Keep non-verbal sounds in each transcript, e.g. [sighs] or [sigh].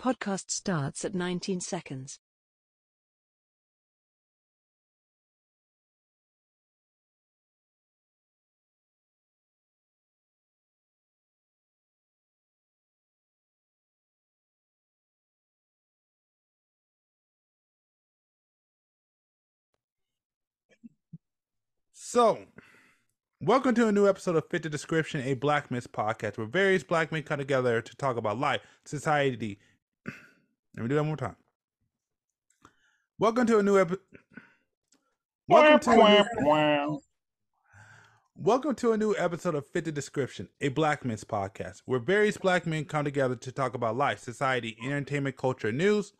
Podcast starts at 19 seconds. So, welcome to a new episode of Fit the Description, a Black Men's podcast where various black men come together to talk about life, society. Let me do that one more time. Welcome to a new episode. Welcome to a new... Welcome to a new episode of Fit the Description, a Black Men's podcast where various black men come together to talk about life, society, entertainment, culture, news,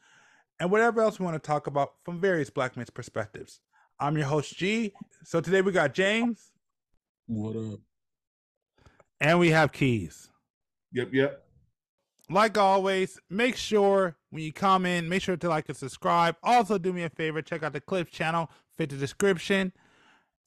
and whatever else we want to talk about from various black men's perspectives. I'm your host G. So today we got James. What up? And we have Keys. Yep, yep. Like always, make sure when you come in, make sure to like and subscribe. Also, do me a favor, check out the Clips channel, fit the description.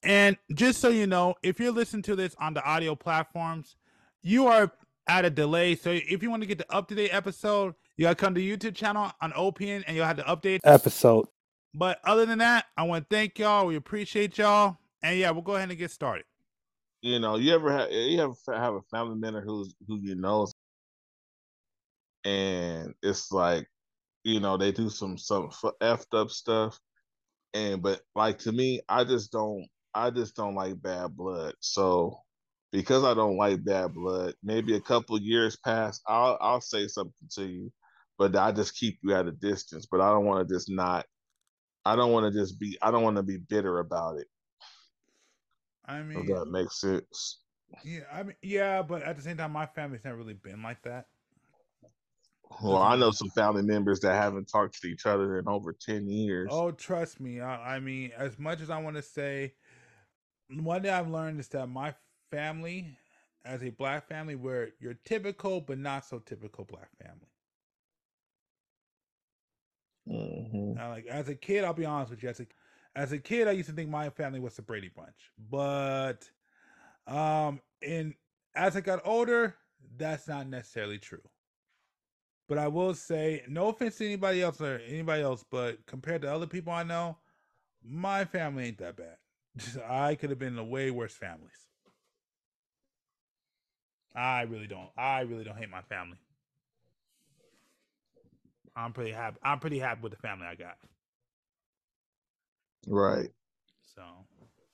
And just so you know, if you're listening to this on the audio platforms, you are at a delay. So if you want to get the up to date episode, you gotta come to YouTube channel on OPN and you'll have the update episode. But other than that, I want to thank y'all. We appreciate y'all. And yeah, we'll go ahead and get started. You know, you ever have you ever have a family member who's who you know, and it's like, you know, they do some some effed up stuff, and but like to me, I just don't I just don't like bad blood. So because I don't like bad blood, maybe a couple years pass, I'll I'll say something to you, but I just keep you at a distance. But I don't want to just not I don't want to just be I don't want to be bitter about it. I mean, if that makes sense. Yeah, I mean, yeah, but at the same time, my family's never really been like that. Well, I know [laughs] some family members that haven't talked to each other in over ten years. Oh, trust me. I, I mean, as much as I want to say, one thing I've learned is that my family, as a black family, where you're typical but not so typical black family. Mm-hmm. Now, like as a kid, I'll be honest with you. As a as a kid, I used to think my family was the Brady Bunch, but um, in as I got older, that's not necessarily true. But I will say, no offense to anybody else or anybody else, but compared to other people I know, my family ain't that bad. [laughs] I could have been in way worse families. I really don't. I really don't hate my family. I'm pretty happy. I'm pretty happy with the family I got. Right. So,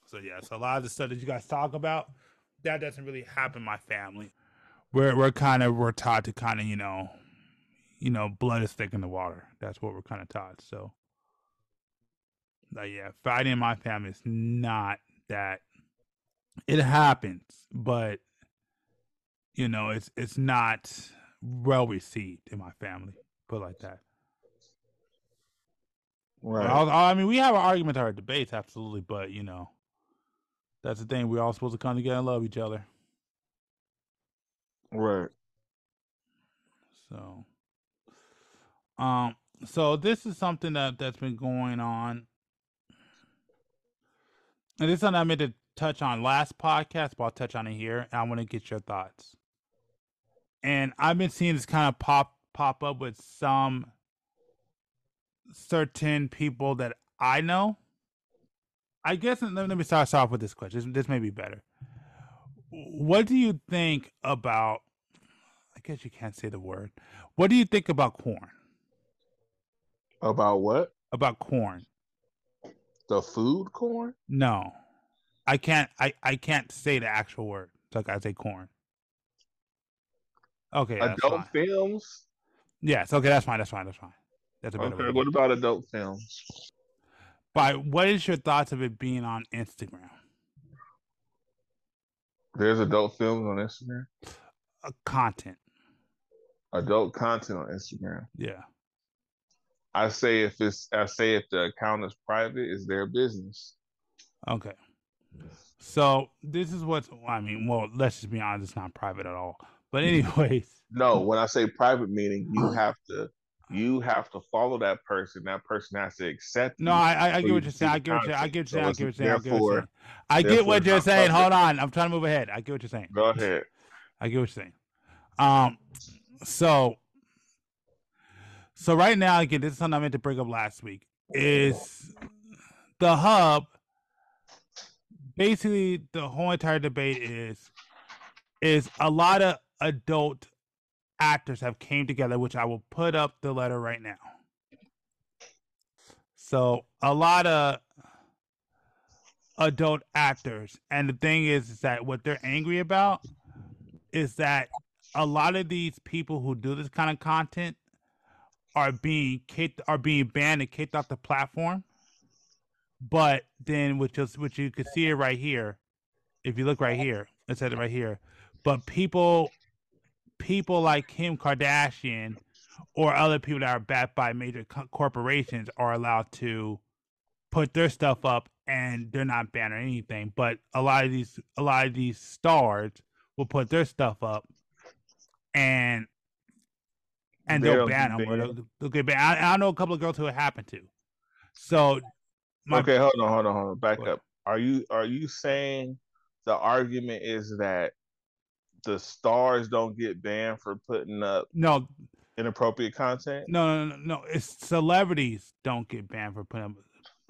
so yeah. So a lot of the stuff that you guys talk about, that doesn't really happen in my family. We're we're kind of we're taught to kind of you know, you know, blood is thick in the water. That's what we're kind of taught. So, yeah, fighting in my family is not that. It happens, but you know, it's it's not well received in my family. Put like that. Right. I, I mean, we have our arguments, our debates, absolutely, but you know, that's the thing. We're all supposed to come together and love each other. Right. So, um, so this is something that that's been going on, and this is something I meant to touch on last podcast, but I'll touch on it here. And I want to get your thoughts. And I've been seeing this kind of pop pop up with some certain people that I know. I guess let me start off with this question. This, this may be better. What do you think about? I guess you can't say the word. What do you think about corn? About what? About corn. The food corn? No, I can't. I I can't say the actual word. So I say corn. Okay. Adult films. Yes. Okay. That's fine. That's fine. That's fine. That's a okay. What about adult films? By what is your thoughts of it being on Instagram? There's adult films on Instagram. Uh, content. Adult content on Instagram. Yeah. I say if it's I say if the account is private, it's their business. Okay. So this is what's I mean, well, let's just be honest, it's not private at all. But anyways. No, when I say private meaning, you have to you have to follow that person. That person has to accept. No, I, I, I get what you're saying. I get what you're saying. I get what you're saying. I get what you're saying. I get what you're saying. Hold on, I'm trying to move ahead. I get what you're saying. Go ahead. I get what you're saying. Um, so So right now, again, this is something I meant to bring up last week. Is the hub basically the whole entire debate is is a lot of adult actors have came together, which I will put up the letter right now. So a lot of adult actors, and the thing is, is that what they're angry about is that a lot of these people who do this kind of content are being kicked, are being banned and kicked off the platform. But then, which is which you can see it right here, if you look right here, it said it right here. But people, people like Kim Kardashian or other people that are backed by major co- corporations are allowed to put their stuff up and they're not banned or anything. But a lot of these, a lot of these stars will put their stuff up and and They they'll ban them. Or they'll, they'll get banned. I, I know a couple of girls who it happened to. So, my, okay, hold on, hold on, hold on. Back up. Are you are you saying the argument is that the stars don't get banned for putting up no, inappropriate content? no, no, no, no. It's celebrities don't get banned for putting up.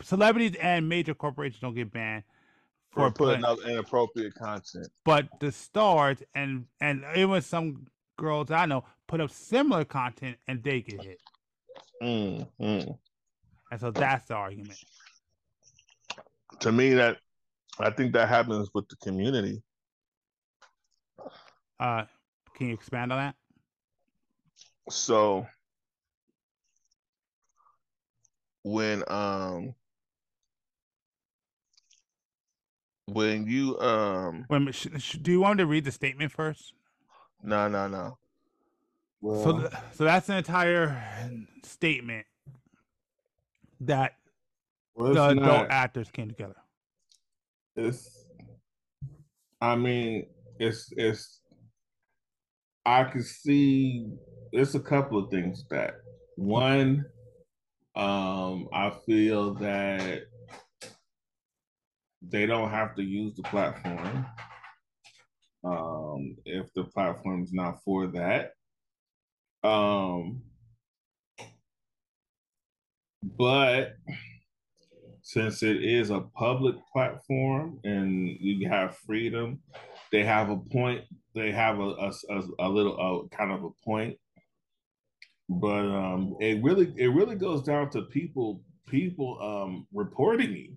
Celebrities and major corporations don't get banned For for putting putting up inappropriate content. but the stars and and even some girls I know put up similar content and they get hit, Mm, mm. and so that's the argument. To me, that I think that happens with the community. Uh, can you expand on that? So when um when you um Wait a minute, sh- sh- do you want me to read the statement first? No no no Well, So, th- so that's an entire statement that well, the it's adult not- actors came together. it's I mean, it's it's I can see there's a couple of things that one um I feel that they don't have to use the platform um if the platform is not for that um but since it is a public platform and you have freedom, they have a point. They have a a, a, a little a, kind of a point, but um, it really it really goes down to people people um, reporting you.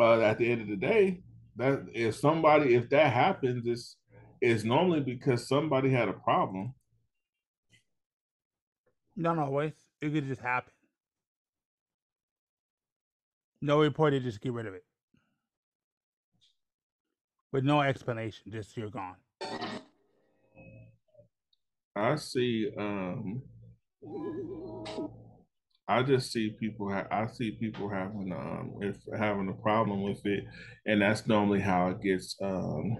Uh, at the end of the day, that if somebody if that happens, it's it's normally because somebody had a problem. Not always. It could just happen. No report, they just get rid of it. With no explanation, just you're gone. I see. Um, I just see people. Ha- I see people having um, if having a problem with it, and that's normally how it gets. Um,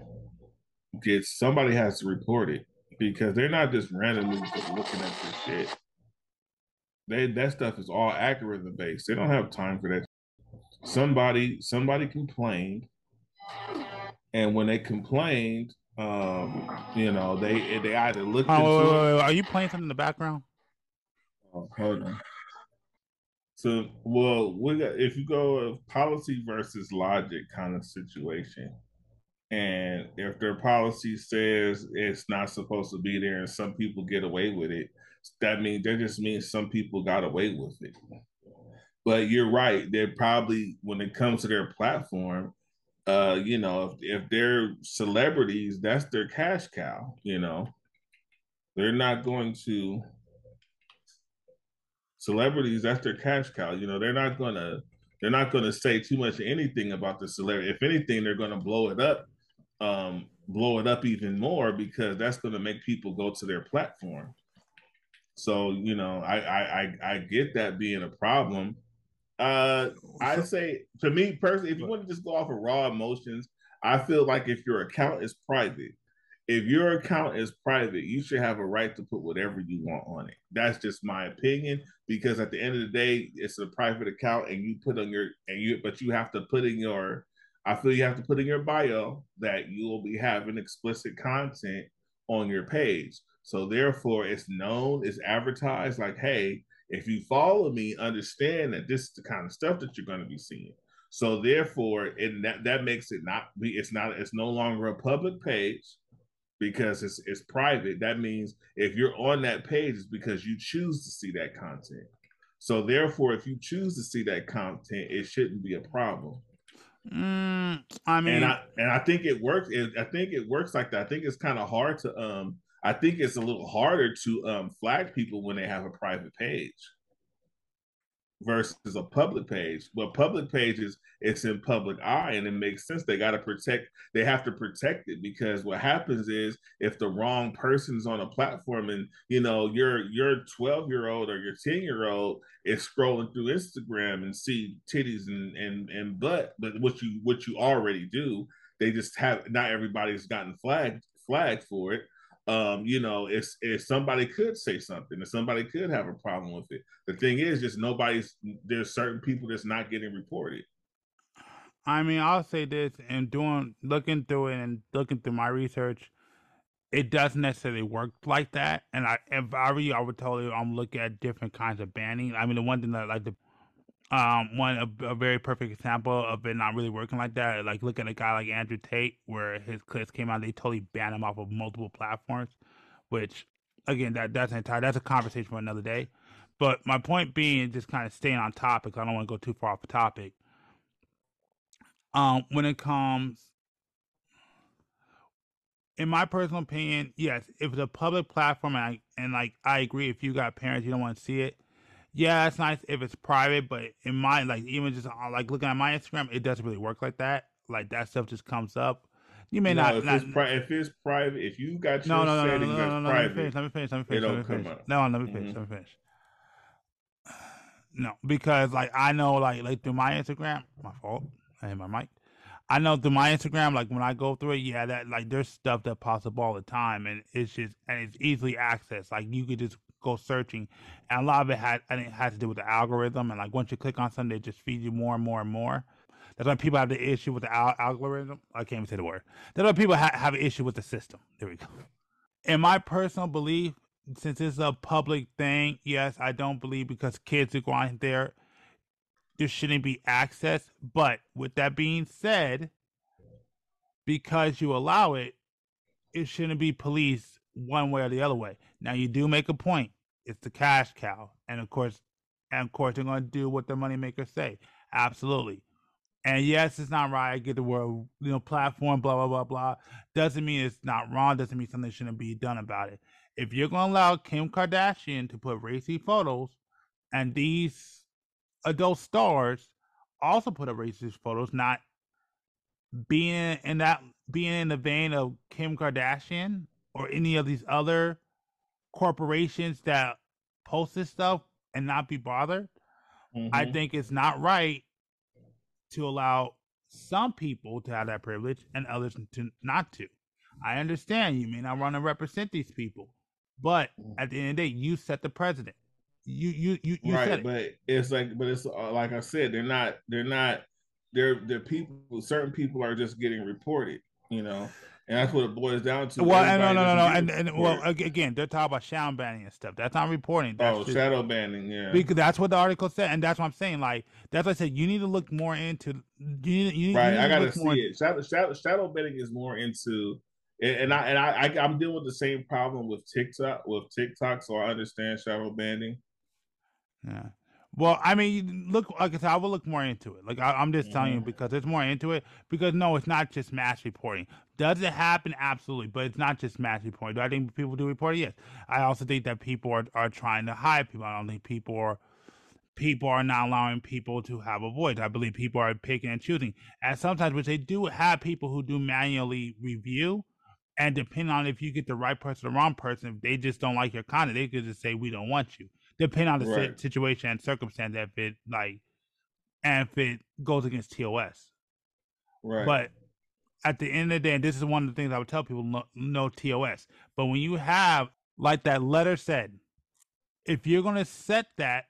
gets somebody has to report it because they're not just randomly just looking at this shit. They that stuff is all algorithm based. They don't have time for that. Somebody somebody complained, and when they complained, um, you know they they either looked into Oh, wait, it- wait, wait, Are you playing something in the background? Oh, hold on. So, well, we got if you go policy versus logic kind of situation, and if their policy says it's not supposed to be there, and some people get away with it, that means that just means some people got away with it. But you're right; they're probably when it comes to their platform, uh, you know, if if they're celebrities, that's their cash cow. You know, they're not going to celebrities that's their cash cow you know they're not gonna they're not gonna say too much anything about the celebrity if anything they're gonna blow it up um blow it up even more because that's gonna make people go to their platform. So you know i i i, I get that being a problem. Uh i say to me personally if you want to just go off of raw emotions i feel like if your account is private if your account is private, you should have a right to put whatever you want on it. That's just my opinion because at the end of the day, it's a private account and you put on your and you but you have to put in your I feel you have to put in your bio that you will be having explicit content on your page. So therefore, it's known, it's advertised like, hey, if you follow me, understand that this is the kind of stuff that you're going to be seeing. So therefore, it that that makes it not be it's not it's no longer a public page because it's it's private. That means if you're on that page, it's because you choose to see that content. So therefore, if you choose to see that content, it shouldn't be a problem. Mm, I mean, and I and I think it works. It, I think it works like that. I think it's kind of hard to um. I think it's a little harder to um flag people when they have a private page versus a public page. But public pages, it's in public eye, and it makes sense. They got to protect. They have to protect it because what happens is if the wrong person's on a platform, and you know your your twelve year old or your ten year old is scrolling through Instagram and see titties and and and butt, but what you what you already do, they just have not everybody's gotten flagged flagged for it um, you know, if if somebody could say something, if somebody could have a problem with it. The thing is, just nobody's. There's certain people that's not getting reported. I mean, I'll say this, and doing looking through it and looking through my research, it doesn't necessarily work like that. And I, if I were you, I would tell you I'm looking at different kinds of banning. I mean, the one thing that like the um one a, a, very perfect example of it not really working like that like look at a guy like andrew tate where his clips came out they totally banned him off of multiple platforms which again that that's an entire that's a conversation for another day. But my point being just kind of staying on topic i don't want to go too far off the topic. Um when it comes in my personal opinion yes if it's a public platform and, I, and like i agree if you got parents you don't want to see it yeah, it's nice if it's private, but in my like even just uh, like looking at my Instagram, it doesn't really work like that. Like that stuff just comes up. You may no, not. If, not, it's pri- if it's private, if you got your no, no, no, setting no, no, no, no, private, let me finish. Let me finish. Let me finish. it let don't me come finish. up. No, let me finish. Mhm. Let me finish. No, because like I know, like like through my Instagram, my fault. I hit my mic. I know through my Instagram, like when I go through it, yeah, that like there's stuff that pops up all the time, and it's just and it's easily accessed. Like you could just go searching, and a lot of it had and it had to do with the algorithm. And like once you click on something, it just feeds you more and more and more. That's why people have the issue with the al- algorithm. I can't even say the word. That's why people ha- have an issue with the system. There we go. In my personal belief, since it's a public thing, yes, I don't believe because kids are going there, there shouldn't be access. But with that being said, because you allow it, it shouldn't be policed one way or the other way. Now you do make a point. It's the cash cow, and of course, and of course they're going to do what the moneymakers say. Absolutely. And yes, it's not right. I get the word, you know, platform, blah blah blah blah. Doesn't mean it's not wrong. Doesn't mean something shouldn't be done about it. If you're going to allow Kim Kardashian to put racy photos, and these adult stars also put up racist photos, not being in that being in the vein of Kim Kardashian or any of these other corporations that post this stuff and not be bothered, I Mhm. think it's not right to allow some people to have that privilege and others to not to. I understand you may not want to represent these people, but at the end of the day, you set the president. You you you, you right, it. but it's like, but it's uh, like I said, they're not, they're not, they're they're people. Certain people are just getting reported, you know, and that's what it boils down to. Well, and no, no, no, no, and, and well, again, they're talking about shadow banning and stuff. That's not reporting. That's oh, just, shadow banning, yeah. because that's what the article said, and that's what I'm saying. Like that's what I said. You need to look more into. You need, you, right, I gotta see it. Shadow, shadow, shadow banning is more into, and and I and I, I I'm dealing with the same problem with TikTok with TikTok, so I understand shadow banning. Yeah. Well, I mean, look like I said, I will look more into it. Like I, I'm just telling you Mhm. because there's more into it. Because no, it's not just mass reporting. Does it happen? Absolutely, but it's not just mass reporting. Do I think people do report it? Yes. I also think that people are, are trying to hide people. I don't think people are people are not allowing people to have a voice. I believe people are picking and choosing. And sometimes, which they do have people who do manually review, and depending on if you get the right person or the wrong person, if they just don't like your content, they could just say we don't want you. Depending on the Right. situation and circumstance, if it like, and if it goes against TOS. Right, But at the end of the day, and this is one of the things I would tell people no, no TOS. But when you have, like that letter said, if you're going to set that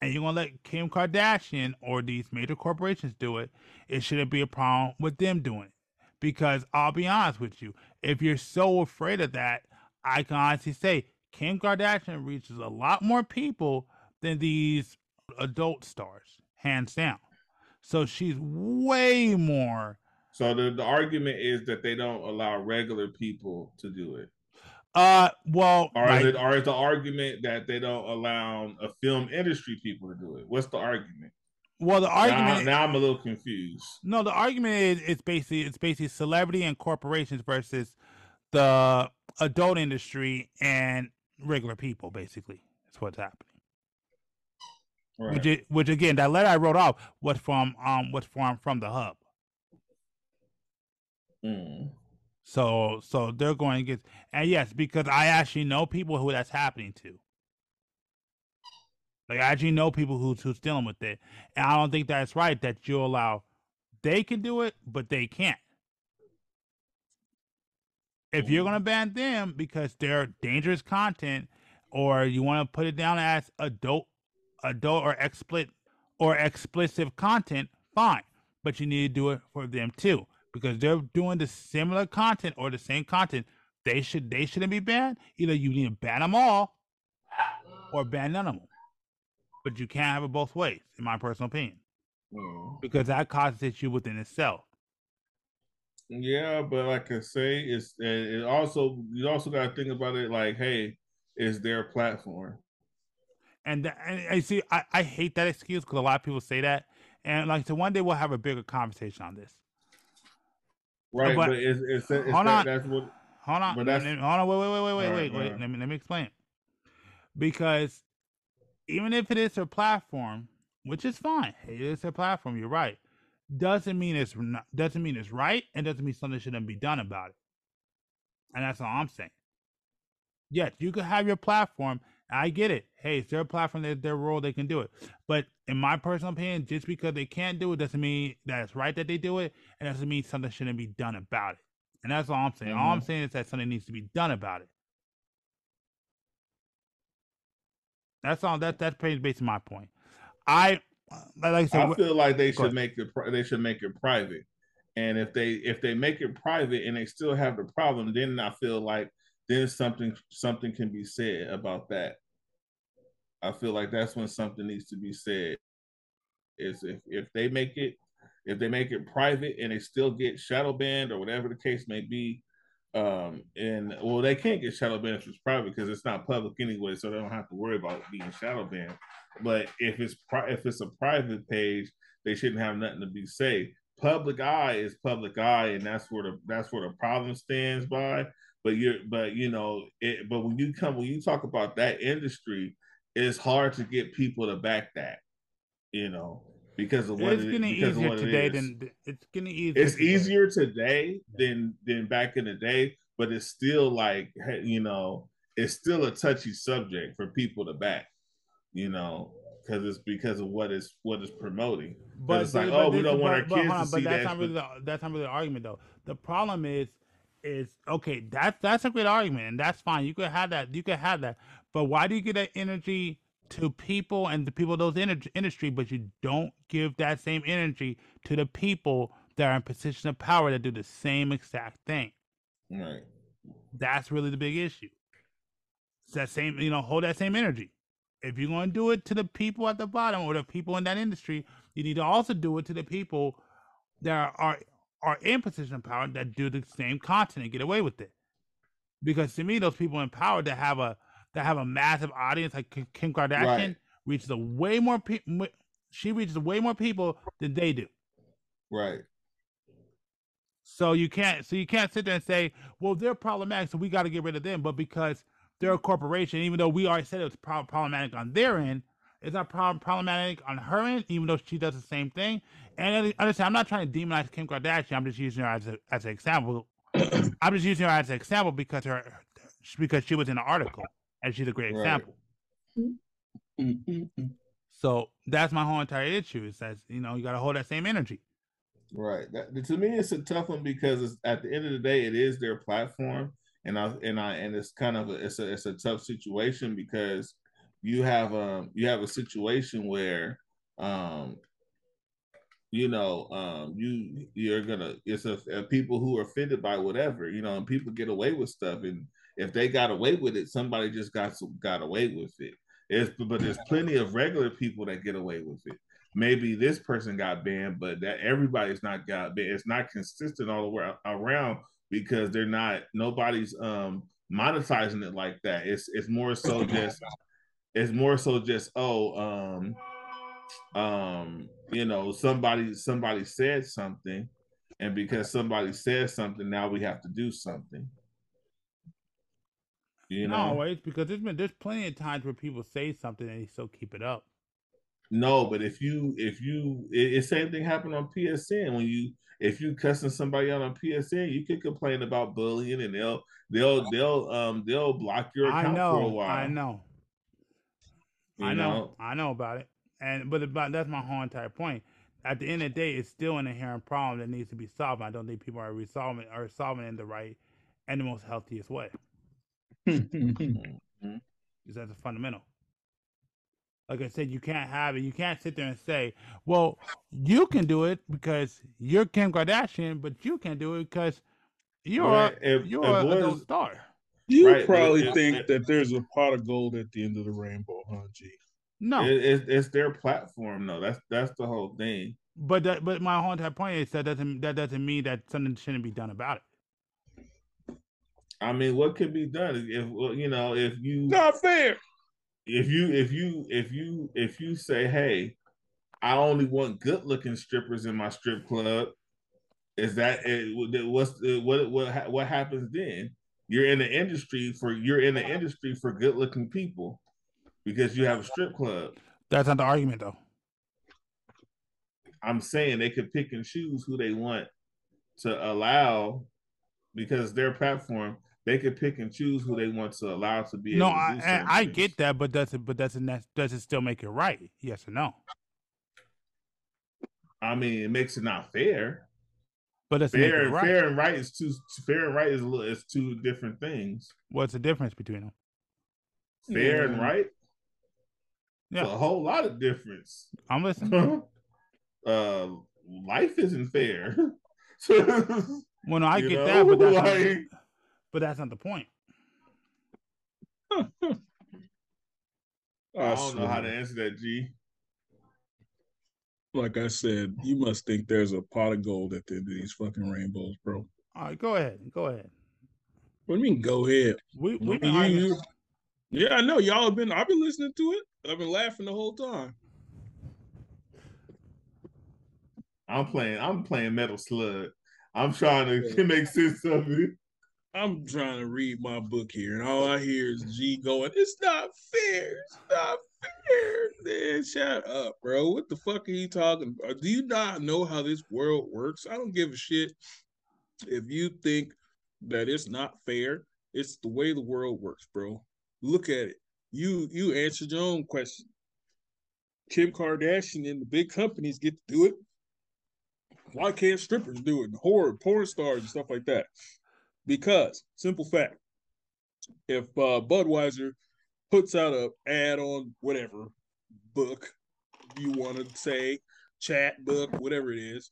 and you're going to let Kim Kardashian or these major corporations do it, it shouldn't be a problem with them doing it. Because I'll be honest with you, if you're so afraid of that, I can honestly say Kim Kardashian reaches a lot more people than these adult stars, hands down. So she's way more. So the, the argument is that they don't allow regular people to do it. Uh, well, Or is it or is the argument that they don't allow a film industry people to do it? What's the argument? well, the Now, argument. now I'm a little confused. No, the argument is it's basically it's basically celebrity and corporations versus the adult industry and regular people. Basically, that's what's happening. Right. Which, it, which again, that letter I wrote off was from um was from from the hub. Mm. So so they're going to get and yes, because I actually know people who that's happening to. Like I actually know people who's who's dealing with it, and I don't think that's right that you allow they can do it, but they can't. If you're gonna ban them because they're dangerous content, or you want to put it down as adult, adult or explicit or explicit content, fine. But you need to do it for them too because they're doing the similar content or the same content. They should they shouldn't be banned. Either you need to ban them all or ban none of them. But you can't have it both ways, in my personal opinion, Mm. because that causes issue within itself. Yeah, but like I say, it's and it also you also got to think about it like, hey, it's their platform. And, and I see, I, I hate that excuse because a lot of people say that. And like, so one day we'll have a bigger conversation on this. Right, but- but, it's it's, it's hold that, on. that's what Hold on, But that's- hold on, wait, wait, wait, wait, wait, Alright, wait, wait. Let me let me explain. Because even if it is her platform, which is fine, it is her platform. You're right. Doesn't mean it's not, doesn't mean it's right, and doesn't mean something shouldn't be done about it. And that's all I'm saying. Yes, you can have your platform. I get it. Hey, it's their platform, their, their role, they can do it. But in my personal opinion, just because they can't do it doesn't mean that it's right that they do it, and doesn't mean something shouldn't be done about it. And that's all I'm saying. All I'm mm-hmm. saying is that something needs to be done about it. That's all. That that's pretty basically my point. I like I said. I feel like they should make it they should make it private. And if they if they make it private and they still have the problem, then I feel like then something something can be said about that. I feel like that's when something needs to be said. Is if if they make it if they make it private and they still get shadow banned or whatever the case may be, um, and well, they can't get shadow banned if it's private because it's not public anyway, so they don't have to worry about being shadow banned. But if it's pri- if it's a private page, they shouldn't have nothing to be say. Public eye is public eye, and that's where the that's where the problem stands by. But you're but you know it. But when you come when you talk about that industry, it's hard to get people to back that. You know because of what it's getting of easier it today than it's getting easier. it's today. easier today than than back in the day, but it's still like you know it's still a touchy subject for people to back. You know because it's because of what is what is promoting. But it's like, see, oh, but we don't want but- our but kids to but see that's that, Not really but- the, that's not really the argument though. The problem is is okay. That's that's a great argument, and that's fine. You could have that. You could have that. But why do you give that energy to people and the people of those energy, industry, but you don't give that same energy to the people that are in position of power that do the same exact thing? Right. That's really the big issue. It's that same, you know, hold that same energy. If you're going to do it to the people at the bottom or the people in that industry, you need to also do it to the people that are are in position of power that do the same content and get away with it. Because to me, those people in power that have a that have a massive audience, like Kim- Kim Kardashian, Right. reaches a way more people. She reaches way more people than they do. Right. So you can't so you can't sit there and say, well, they're problematic, so we got to get rid of them. But because they're a corporation, even though we already said it was pro- problematic on their end, it's not prob- problematic on her end, even though she does the same thing. And understand, I'm not trying to demonize Kim Kardashian. I'm just using her as a, as an example. [clears throat] I'm just using her as an example because her because she was in the article and she's a great Right. example. Mm-mm-mm. So that's my whole entire issue. Is that you know you got to hold that same energy. Right. That, to me, it's a tough one because it's, at the end of the day, it is their platform, and I and I and it's kind of a, it's a it's a tough situation because you have um you have a situation where um you know um you you're gonna it's a, a people who are offended by whatever you know and people get away with stuff and if they got away with it, somebody just got got away with it. It's, but there's plenty of regular people that get away with it. Maybe this person got banned, but that everybody's not got banned. It's not consistent all the way around because they're not nobody's um monetizing it like that. It's it's more so just it's more so just oh um um you know somebody somebody said something and because somebody said something now we have to do something. You know? no it's because there's been there's plenty of times where people say something and they still keep it up no but if you if you it, it same thing happened on psn when you if you cussing somebody out on psn you can complain about bullying and they'll they'll they'll um they'll block your account I know, for a while i know you I know, know, I know about it, and but about, that's my whole entire point. At the end of the day, it's still an inherent problem that needs to be solved. I don't think people are resolving are solving in the right and the most healthiest way. mm-hmm. That's a fundamental. Like I said, you can't have it. You can't sit there and say, "Well, you can do it because you're Kim Kardashian, but you can't do it because you're right. if, you're if a, a star." You right. probably it, think it, that there's a pot of gold at the end of the rainbow, huh, G? No, it, it's their platform. though. that's that's the whole thing. But that, but my whole entire point is that doesn't that doesn't mean that something shouldn't be done about it. I mean, what could be done if you know if you not fair. If you if you if you if you say, hey, I only want good looking strippers in my strip club, is that eh, it, what's eh, what what what happens then? You're in the industry for you're in the industry for good looking people because you have a strip club. That's not the argument though. I'm saying they could pick and choose who they want to allow because their platform they could pick and choose who they want to allow to be. No, I, I get that, but does it but doesn't that does it still make it right? Yes or no? I mean, it makes it not fair. But it's fair, right. fair and right is two. Fair and right is is two different things. What's the difference between them? Fair and right. Yeah, a whole lot of difference. I'm listening. [laughs] uh, life isn't fair. [laughs] well, no, I you get know? that, but that's [laughs] like... not, but that's not the point. [laughs] I don't know how to answer that, G like I said, you must think there's a pot of gold at the end of these fucking rainbows, bro. All right, go ahead. Go ahead. What do you mean go ahead? We, we you, you, Yeah, I know. Y'all have been I've been listening to it. I've been laughing the whole time. I'm playing I'm playing Metal Slug. I'm trying to [laughs] make sense of it. I'm trying to read my book here, and all I hear is G going, It's not fair. It's not fair." Man, shut up, bro. What the fuck are you talking about? Do you not know how this world works? I don't give a shit if you think that it's not fair. It's the way the world works, bro. Look at it. You you answered your own question. Kim Kardashian and the big companies get to do it. Why can't strippers do it? And horror, porn stars and stuff like that. Because simple fact, if uh, Budweiser puts out a ad on whatever book you want to say, chat book, whatever it is.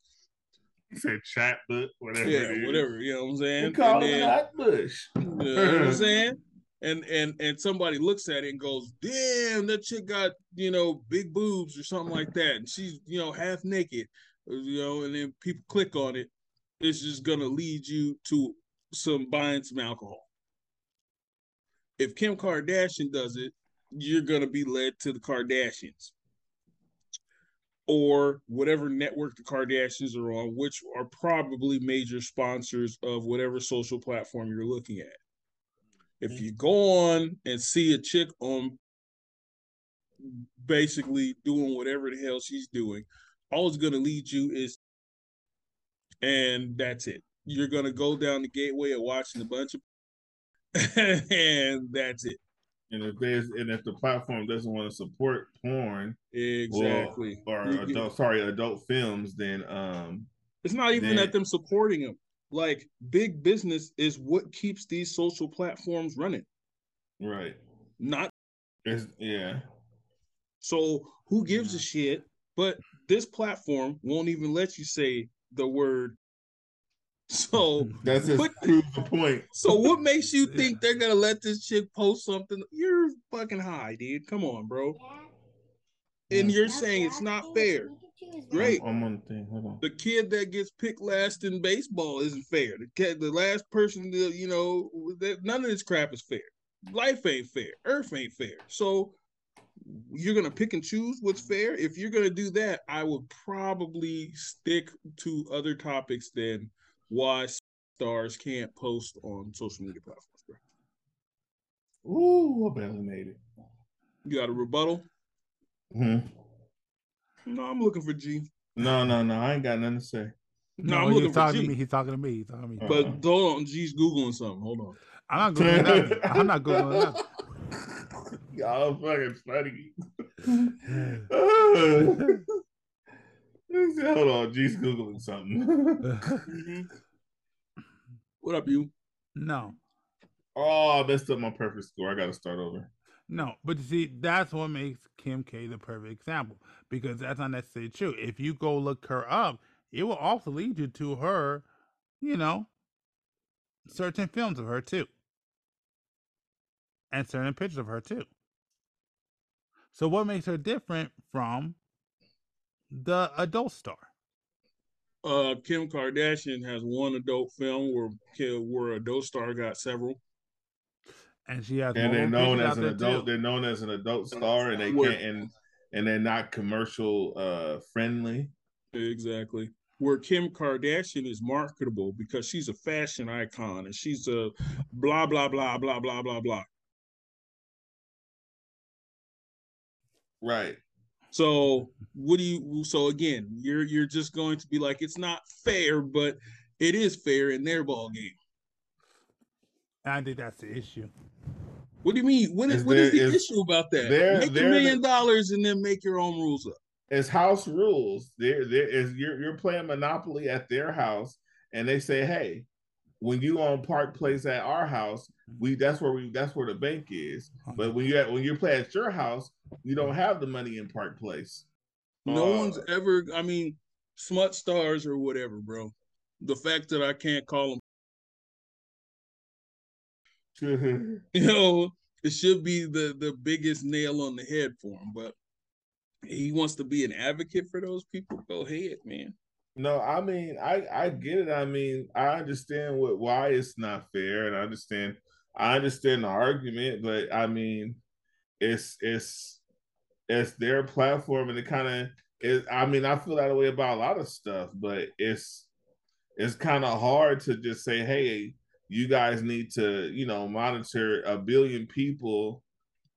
You said chat book, whatever. Yeah, whatever. You know what I'm saying? We call it hot bush. [laughs] You know what I'm saying? And and and somebody looks at it and goes, "Damn, that chick got you know big boobs or something like that," and she's you know half naked, you know, and then people click on it. It's just gonna lead you to some buying some alcohol if Kim Kardashian does it, you're gonna be led to the Kardashians or whatever network the Kardashians are on, which are probably major sponsors of whatever social platform you're looking at. If you go on and see a chick on basically doing whatever the hell she's doing, all it's going to lead you is, and that's it. You're going to go down the gateway of watching a bunch of [laughs] and that's it. And if there's and if the platform doesn't want to support porn, exactly, or, or adult, sorry, adult films, then um, it's not even then, that them supporting them. Like big business is what keeps these social platforms running. Right. Not. It's, yeah. So who gives a shit? But this platform won't even let you say the word So [laughs] That's just What- proves the point. so what makes you [laughs] think they're gonna let this chick post something? You're fucking high, dude. Come on, bro. And you're saying it's not fair. Great. I'm, on the thing. Hold on. The kid that gets picked last in baseball isn't fair. The kid, the last person, that, you know, that none of this crap is fair. Life ain't fair. Earth ain't fair. So you're gonna pick and choose what's fair. If you're gonna do that, I would probably stick to other topics than why stars can't post on social media platforms. Bro. Ooh, I barely made it. You got a rebuttal? Hmm. No, I'm looking for G. No, no, no. I ain't got nothing to say. No, I'm he's looking for G. to me. He's talking to me. He's talking to me. Uh, But hold on, G's googling something. Hold on. I'm not googling nothing. [laughs] I'm not googling nothing. Y'all fucking funny. [laughs] [laughs] Hold on, G's googling something. What up, you? no, oh, I messed up my perfect score. I got to start over. no. But you see, that's what makes Kim K the perfect example because that's not necessarily true. If you go look her up, it will also lead you to her, you know, certain films of her too, and certain pictures of her too. So, what makes her different from the adult star? Uh, Kim Kardashian has one adult film where Kim, where adult star got several. And she has And they're known as an adult. too. They're known as an adult star, and they Where- can't and and they're not commercial uh friendly. Exactly. Where Kim Kardashian is marketable because she's a fashion icon and she's a blah blah blah blah blah blah blah. Right. So what do you? So again, you're you're just going to be like it's not fair, but it is fair in their ball game. I think that's the issue. What do you mean? What is, Is what is there- the is- issue about that? they're- make a million the- dollars and then make your own rules up. It's house rules. There, there is you're you're playing Monopoly at their house, and they say, hey, when you on Park Place at our house, we that's where we that's where the bank is. But when you at when you play at your house, you don't have the money in Park Place. No Uh, one's ever. I mean, smut stars or whatever, bro. The fact that I can't call them, [laughs] [laughs] you know, it should be the the biggest nail on the head for him. But he wants to be an advocate for those people. Go ahead, man. No, I mean, I I get it. I mean, I understand what why it's not fair, and I understand I understand the argument, but I mean, it's it's it's their platform, and it kind of is. I mean, I feel that way about a lot of stuff, but it's it's kind of hard to just say, hey, you guys need to, you know, monitor a billion people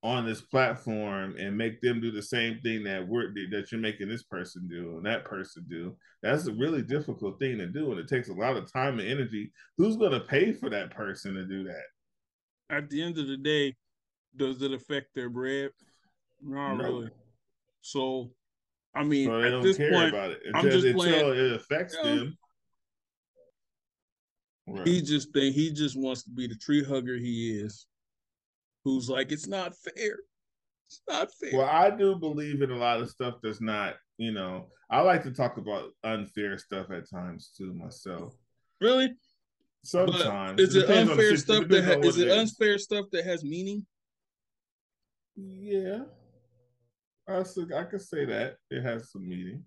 on this platform and make them do the same thing that we're that you're making this person do and that person do. That's a really difficult thing to do, and it takes a lot of time and energy. Who's going to pay for that person to do that? At the end of the day, does it affect their bread? Not No. really. So, I mean, So they at don't this care point, about it I'm just playing- it affects them. Right. he just think he just wants to be the tree hugger he is, who's like, it's not fair. It's not fair. Well, I do believe in a lot of stuff that's not, you know, I like to talk about unfair stuff at times too myself. really? But Sometimes is it depends on the unfair stuff that ha- on what is it unfair stuff that has meaning? Yeah, I I could say that it has some meaning.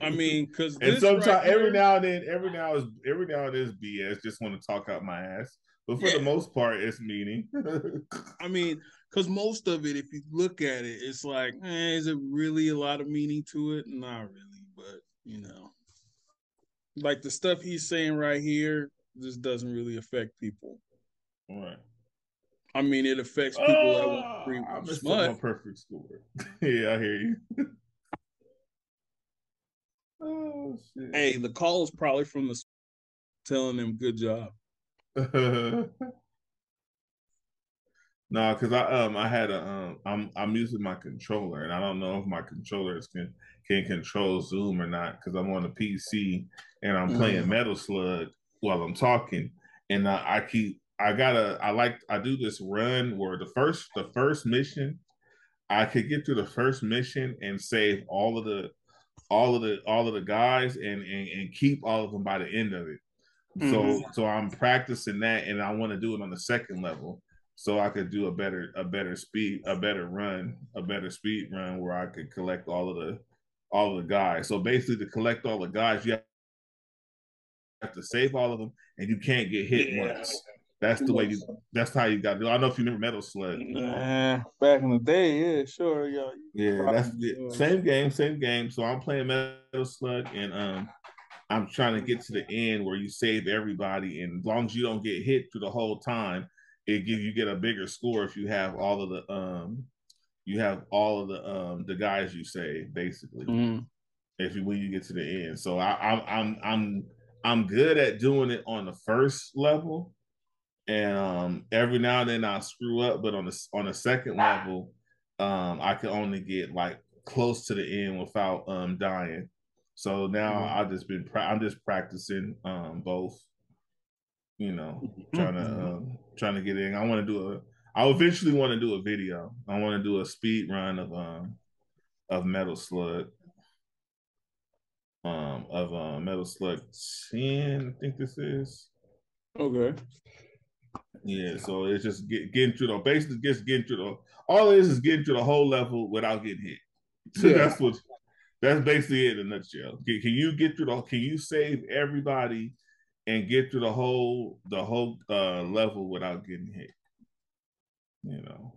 I mean, because [laughs] and sometimes every now and then, every now is every now and then is BS. Just want to talk out my ass, but for Yeah. the most part, it's meaning. [laughs] I mean, because most of it, if you look at it, it's like, eh, is it really a lot of meaning to it? Not really, but you know, like the stuff he's saying right here, just doesn't really affect people. right. I mean, it affects people that want Oh, missed up smut. my perfect score. [laughs] yeah, I hear you. [laughs] oh shit. Hey, the call is probably from the telling them good job. [laughs] no, because I um I had a um I'm I'm using my controller and I don't know if my controllers can can control Zoom or not because I'm on a PC and I'm playing Mhm. Metal Slug while I'm talking and I, I keep I gotta I like I do this run where the first the first mission I could get through the first mission and save all of the all of the all of the guys and and, and keep all of them by the end of it. So Mhm. so I'm practicing that and I want to do it on the second level so I could do a better a better speed a better run a better speed run where I could collect all of the all of the guys. So basically to collect all the guys you have to save all of them and you can't get hit Yeah. once. That's the way you that's how you got to do. it. I don't know if you remember Metal Slug. Nah, back in the day, yeah, sure, yeah. Yeah, that's the same game, same game. So I'm playing Metal Slug, and um, I'm trying to get to the end where you save everybody, and as long as you don't get hit through the whole time, it gives you get a bigger score if you have all of the um, you have all of the um the guys you save basically. Mhm. If you when you get to the end, so I, I'm I'm I'm I'm good at doing it on the first level, and um, every now and then I screw up, but on the on the second level, um, I can only get like close to the end without um dying. So now Mhm. I've just been pra- I'm just practicing um both, you know, trying to um, trying to get in. I want to do a I eventually want to do a video. I want to do a speed run of um of Metal Slug. Um of uh, Metal Slug 10, I think this is. Okay. Yeah, so it's just get, getting through the basically just getting through the all it is is getting through the whole level without getting hit. So Yeah. that's what that's basically it in a nutshell. Can, can you get through the can you save everybody and get through the whole the whole uh level without getting hit? You know.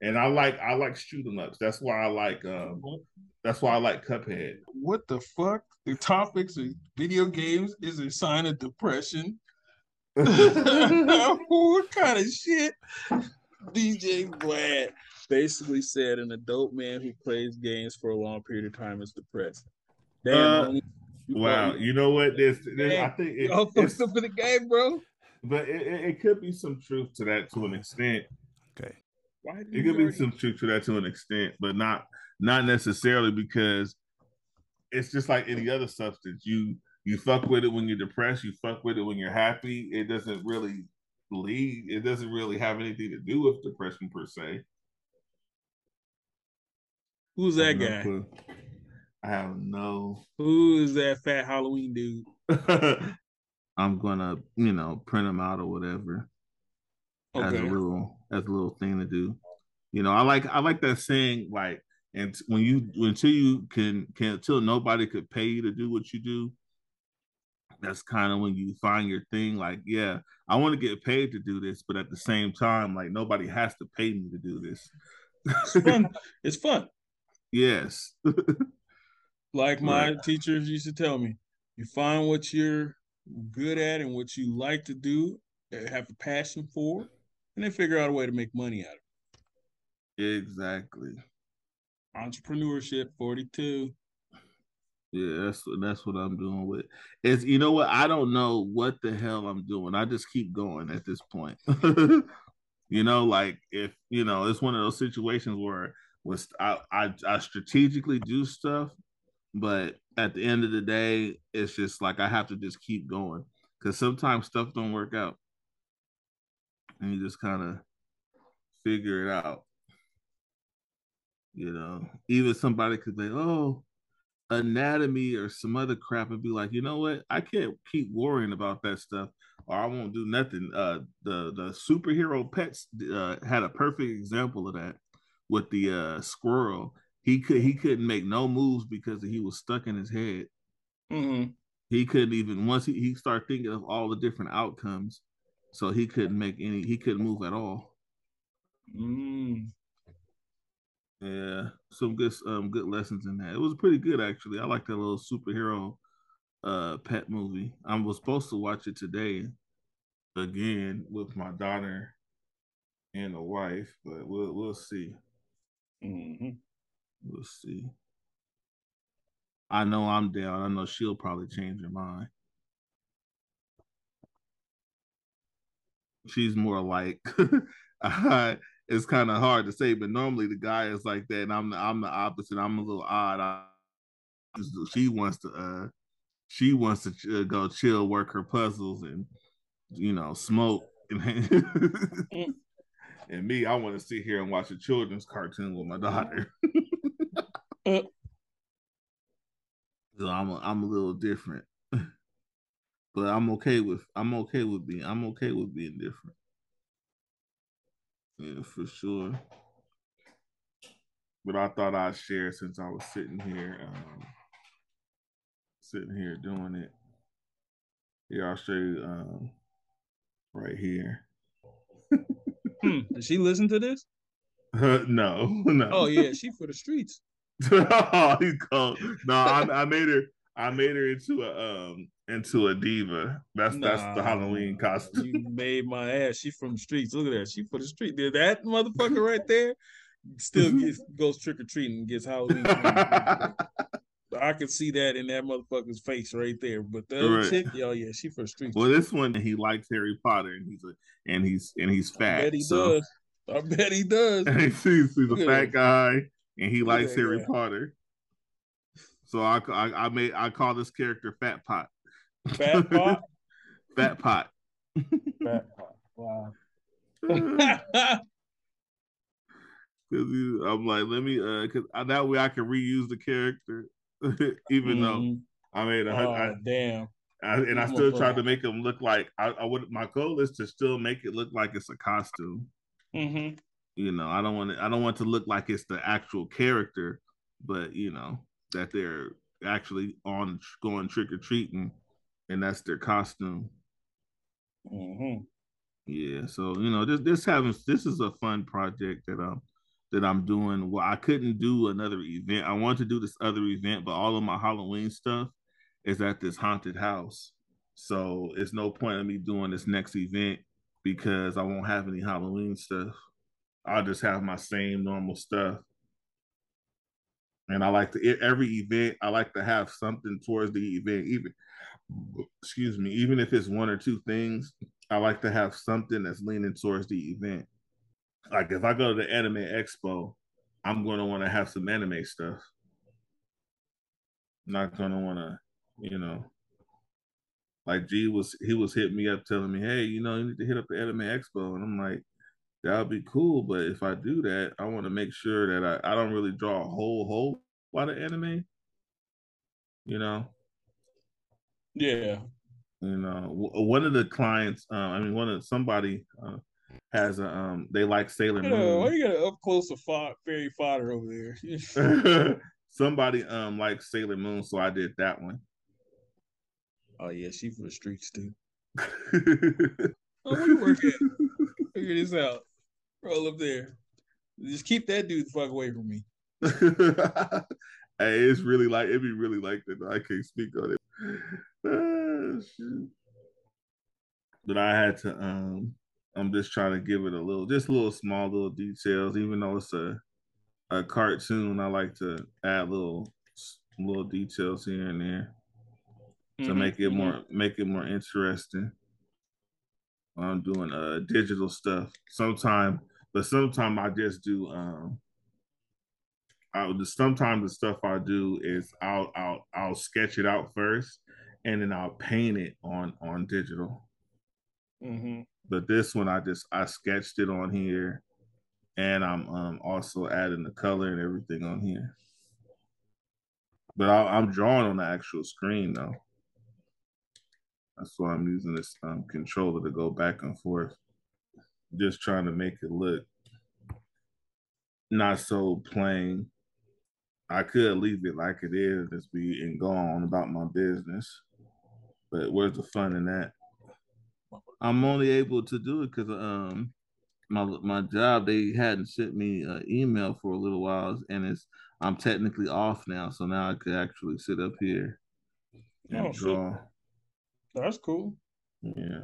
And I like I like shooting ups. That's why I like um that's why I like Cuphead. What the fuck? The topics of video games is a sign of depression. [laughs] [laughs] what kind of shit? DJ Vlad basically said an adult man who plays games for a long period of time is depressed. Damn, Uh, homie. You Wow, probably- you know what? This, this I think it, you all it's- fucked up in the game, bro. but it, it, it could be some truth to that to an extent. Okay. Why did It you could be some truth to that to an extent, but not not necessarily because it's just like any other substance. You you fuck with it when you're depressed. You fuck with it when you're happy. It doesn't really lead. It doesn't really have anything to do with depression per se. Who's that guy? clue. I have no. Who is that fat Halloween dude? [laughs] I'm gonna, you know, print them out or whatever. Okay. as a little as a little thing to do. You know, I like I like that saying like and when you until you can can until nobody could pay you to do what you do, that's kind of when you find your thing. Like, yeah, I want to get paid to do this, but at the same time, like nobody has to pay me to do this. It's fun. It's fun. [laughs] yes. [laughs] Like my Right. teachers used to tell me, you find what you're good at and what you like to do, have a passion for, and then figure out a way to make money out of it. Exactly. Entrepreneurship 42. Yeah, that's that's what I'm doing with. It's you know what? I don't know what the hell I'm doing. I just keep going at this point. [laughs] you know, like if you know, it's one of those situations where was I, I I strategically do stuff, but at the end of the day, it's just like I have to just keep going because sometimes stuff don't work out, and you just kind of figure it out. You know, even somebody could be, oh, anatomy or some other crap and be like, you know what? I can't keep worrying about that stuff, or I won't do nothing. Uh, the the superhero pets uh, had a perfect example of that with the uh, squirrel. He could he couldn't make no moves because he was stuck in his head. Mm-hmm. He couldn't even once he, he started thinking of all the different outcomes, so he couldn't make any. He couldn't move at all. Mm. Yeah, some good um good lessons in that. It was pretty good actually. I like that little superhero uh pet movie. I was supposed to watch it today again with my daughter and the wife, but we'll we'll see. hmm We'll see. I know I'm down. I know she'll probably change her mind. She's more like [laughs] I, it's kind of hard to say, but normally the guy is like that, and I'm the, I'm the opposite. I'm a little odd. I, she wants to uh she wants to ch- uh, go chill, work her puzzles, and you know smoke. And, [laughs] and me, I want to sit here and watch a children's cartoon with my daughter. [laughs] So I'm a, I'm a little different, [laughs] but I'm okay with I'm okay with being I'm okay with being different. Yeah, for sure. But I thought I'd share since I was sitting here, um, sitting here doing it. Here, I'll show you um, right here. Hmm. Did she listen to this? [laughs] no, [laughs] no. Oh yeah, she for the streets. Oh, he called. No, I, I made her. I made her into a um into a diva. That's that's the Halloween costume. You made my ass. She from the streets. Look at that. She for the street. Did that motherfucker right there still gets goes trick or treating and gets Halloween. [laughs] I can see that in that motherfucker's face right there. But the other Right. chick, oh yeah, she for the streets. well, this one he likes Harry Potter, and he's a and he's and he's fat. I bet he so does. I bet he does. [laughs] he's, he's a fat guy, and he likes that Harry guy. Potter. So I, I I made I call this character Fat Pot. Fat pot. [laughs] Fat Pot. Fat pot. Wow. [laughs] [laughs] Cause I'm like, let me, uh, cause that way I can reuse the character, even though Mhm. I made a, Oh, hun- damn. I, I, and I still tried to make him look like I, I would. My goal is to still make it look like it's a costume. hmm You know, I don't want it. I don't want to look like it's the actual character, but you know that they're actually on going trick or treating, and that's their costume. hmm Yeah, so you know this this having this is a fun project that I'm that I'm doing. Well, I couldn't do another event. I wanted to do this other event, but all of my Halloween stuff is at this haunted house. So it's no point in me doing this next event because I won't have any Halloween stuff. I'll just have my same normal stuff. And I like to every event. I like to have something towards the event, even excuse me, even if it's one or two things. I like to have something that's leaning towards the event. Like if I go to the anime expo, I'm going to want to have some anime stuff. not going to want to, you know, like G was, he was hitting me up telling me, hey, you know, you need to hit up the anime expo. And I'm like, that would be cool. But if I do that, I want to make sure that I, I don't really draw a whole whole lot of anime. You know, Yeah. you know one of the clients uh, i mean one of somebody uh, has a um they like sailor Yeah, why moon you got up close to fo- fairy fodder over there? [laughs] [laughs] somebody um likes sailor moon so i did that one oh yeah, she from the streets too. [laughs] Oh, where you work at? Figure this out. Roll up there. Just keep that dude the fuck away from me. [laughs] hey, it's really like it'd be really like that. I can't speak on it. Ah. But I had to um I'm just trying to give it a little just little small little details, even though it's a a cartoon, I like to add little little details here and there to Mhm, make it more make it more interesting. I'm doing uh digital stuff sometime, but sometimes I just do um I sometimes the stuff I do is I'll I'll I'll sketch it out first and then I'll paint it on on digital. Mhm. But this one I just I sketched it on here and I'm um also adding the color and everything on here. But I, I'm drawing on the actual screen though. That's why I'm using this um, controller to go back and forth. Just trying to make it look not so plain. I could leave it like it is, just be and go on about my business. But where's the fun in that? I'm only able to do it because um my my job they hadn't sent me an email for a little while and it's I'm technically off now, so now I could actually sit up here and Oh, shit. draw. That's cool. Yeah.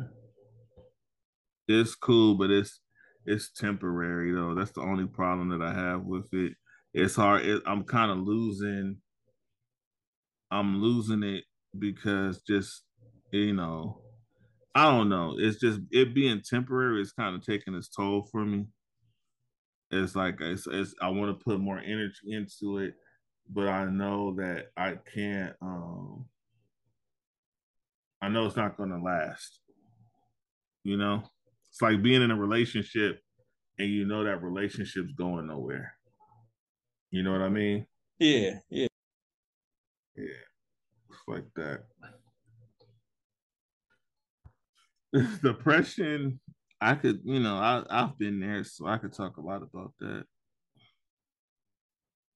It's cool, but it's it's temporary though. That's the only problem that I have with it. It's hard. It, I'm kind of losing. I'm losing it because just you know, I don't know. It's just it being temporary is kind of taking its toll for me. It's like it's, it's I want to put more energy into it, but I know that I can't. um I know it's not going to last. You know, it's like being in a relationship and you know that relationship's going nowhere. You know what I mean? Yeah, yeah. Yeah. It's like that. [laughs] Depression, I could, you know, I I've been there, so I could talk a lot about that.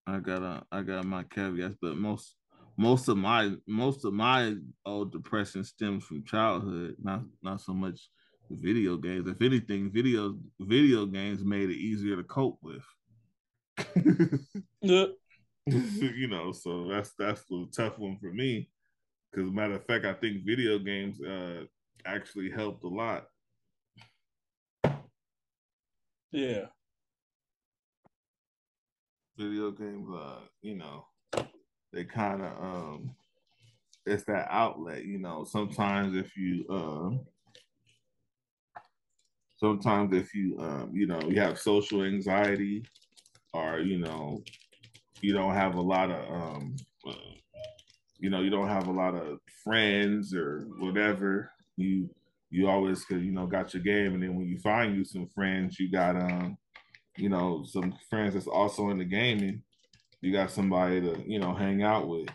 I got a, I got my caveats, but most most of my most of my old depression stems from childhood, not not so much video games. If anything, video video games made it easier to cope with. Yeah. [laughs] you know, so that's that's the tough one for me. Because matter of fact, I think video games uh actually helped a lot. Yeah. Video games, uh, you know, they kind of um, it's that outlet. You know, sometimes if you um, sometimes if you um, you know, you have social anxiety, or you know, you don't have a lot of um, you know, you don't have a lot of friends or whatever. You you always you know got your game, and then when you find you some friends, you got um, you know, some friends that's also in the gaming. You got somebody to you know hang out with.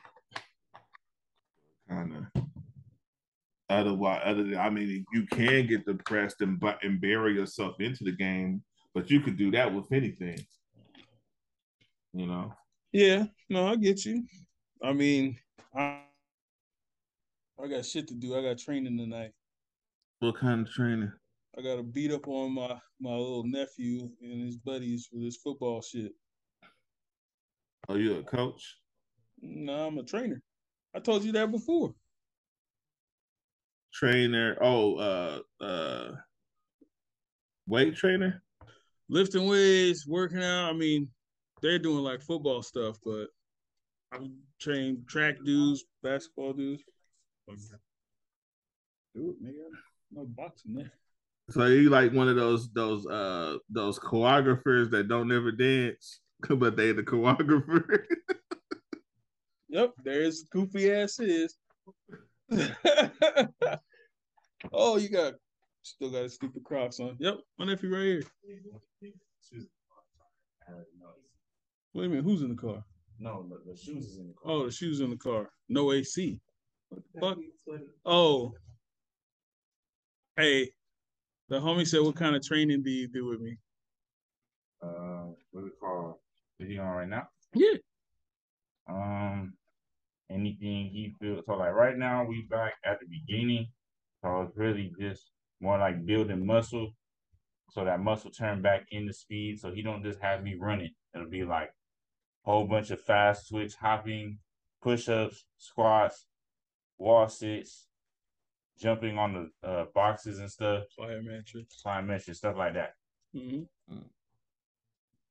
Kind of. Otherwise, other than I mean, you can get depressed and bu- and bury yourself into the game, but you could do that with anything. You know. Yeah. No, I get you. I mean, I I got shit to do. I got training tonight. What kind of training? I got to beat up on my my little nephew and his buddies for this football shit. Are you a coach? No, I'm a trainer. I told you that before. Trainer? Oh, uh, uh, weight trainer? Lifting weights, working out. I mean, they're doing like football stuff, but I'm training track dudes, basketball dudes. Do it, nigga. No boxing there. So you like one of those those uh those choreographers that don't ever dance, [laughs] but they the choreographer. [laughs] Yep, there's goofy ass is. [laughs] oh, you got still got a stupid Crocs on. Yep, my nephew right here. Wait a minute, who's in the car? No, the, the shoes is in the car. Oh, the shoes in the car. No AC. What the fuck? Oh. Hey, the homie said, "What kind of training do you do with me?" Uh, what's it called? Is he on right now? Yeah. Um, anything he feels. So like right now, we back at the beginning. So it's really just more like building muscle, so that muscle turn back into speed. So he don't just have me running. It'll be like whole bunch of fast switch hopping, push ups, squats, wall sits, jumping on the uh, boxes and stuff, Fire mattress. climb measures, stuff like that. hmm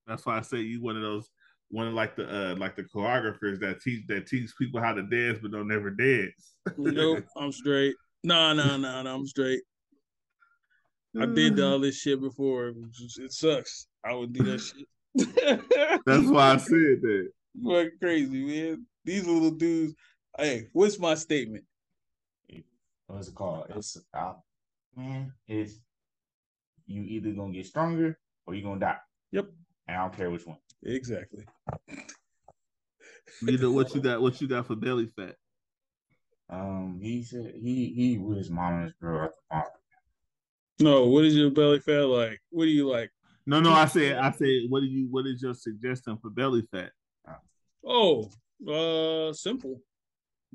That's why I say you one of those one of like the uh like the choreographers that teach that teach people how to dance but don't never dance. Nope, [laughs] I'm straight. No, no, no, no, I'm straight. I did all this shit before. It sucks. I would do that shit. [laughs] [laughs] That's why I said that. Fucking crazy, man. These little dudes. Hey, what's my statement? What's it called? It's uh, man, it's you either gonna get stronger or you're gonna die. Yep. And I don't care which one. Exactly. You know what [laughs] you got what you got for belly fat. Um, he said he he with his mom and his girl at the farm. No, what is your belly fat like? What do you like? No, no, I said I said what do you what is your suggestion for belly fat? Oh, uh, simple.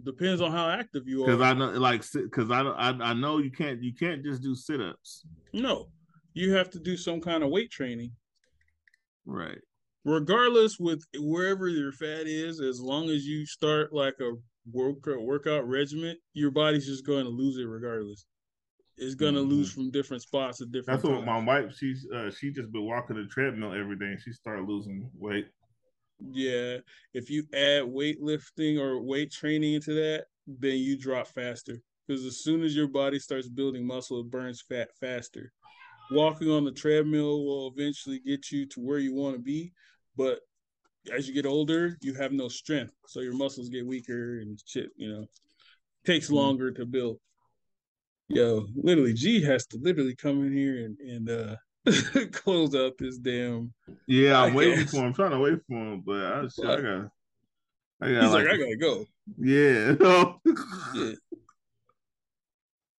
Depends on how active you are. Because. I know like because I, I I know you can't you can't just do sit ups. no, you have to do some kind of weight training. Right. regardless with wherever your fat is, as long as you start like a workout workout regimen, your body's just going to lose it regardless. It's going to lose from different spots at different. That's what my wife she's uh she just been walking the treadmill every day and she started losing weight. Yeah, if you add weightlifting or weight training into that, then you drop faster because as soon as your body starts building muscle, it burns fat faster. Walking on the treadmill will eventually get you to where you want to be, but as you get older, you have no strength, so your muscles get weaker and shit. You know, takes longer to build. Yo, literally, G has to literally come in here and and uh [laughs] close out this damn Yeah, I'm waiting for him. I'm trying to wait for him, but I, shit, I got I got He's like, like, I gotta go. yeah. [laughs] Yeah.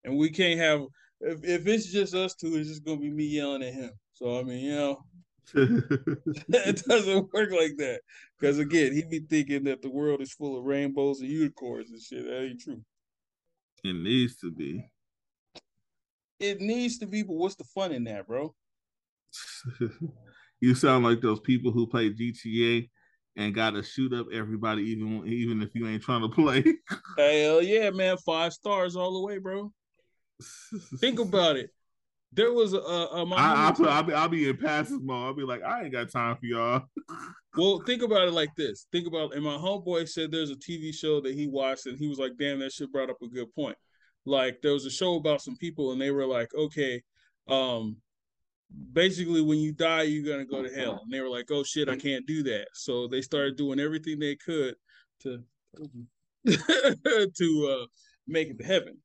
And we can't have if, if it's just us two, it's just gonna be me yelling at him. So I mean, you know, [laughs] [laughs] it doesn't work like that. Because again, he be thinking that the world is full of rainbows and unicorns and shit. That ain't true. it needs to be. It needs to be, but what's the fun in that, bro? [laughs] you sound like those people who play GTA and gotta shoot up everybody, even even if you ain't trying to play. Hell yeah, man. Five stars all the way, bro. Think about it. There was a, a, a my I, I homie- put, I'll, be, I'll be in passive mode. I'll be like, I ain't got time for y'all. Well, think about it like this. Think about, and my homeboy said there's a TV show that he watched, and he was like, "Damn, that shit brought up a good point." Like there was a show about some people, and they were like, "Okay, um, basically when you die, you're gonna go to hell," and they were like, "Oh shit, I can't do that." So they started doing everything they could to [laughs] to uh, make it to heaven.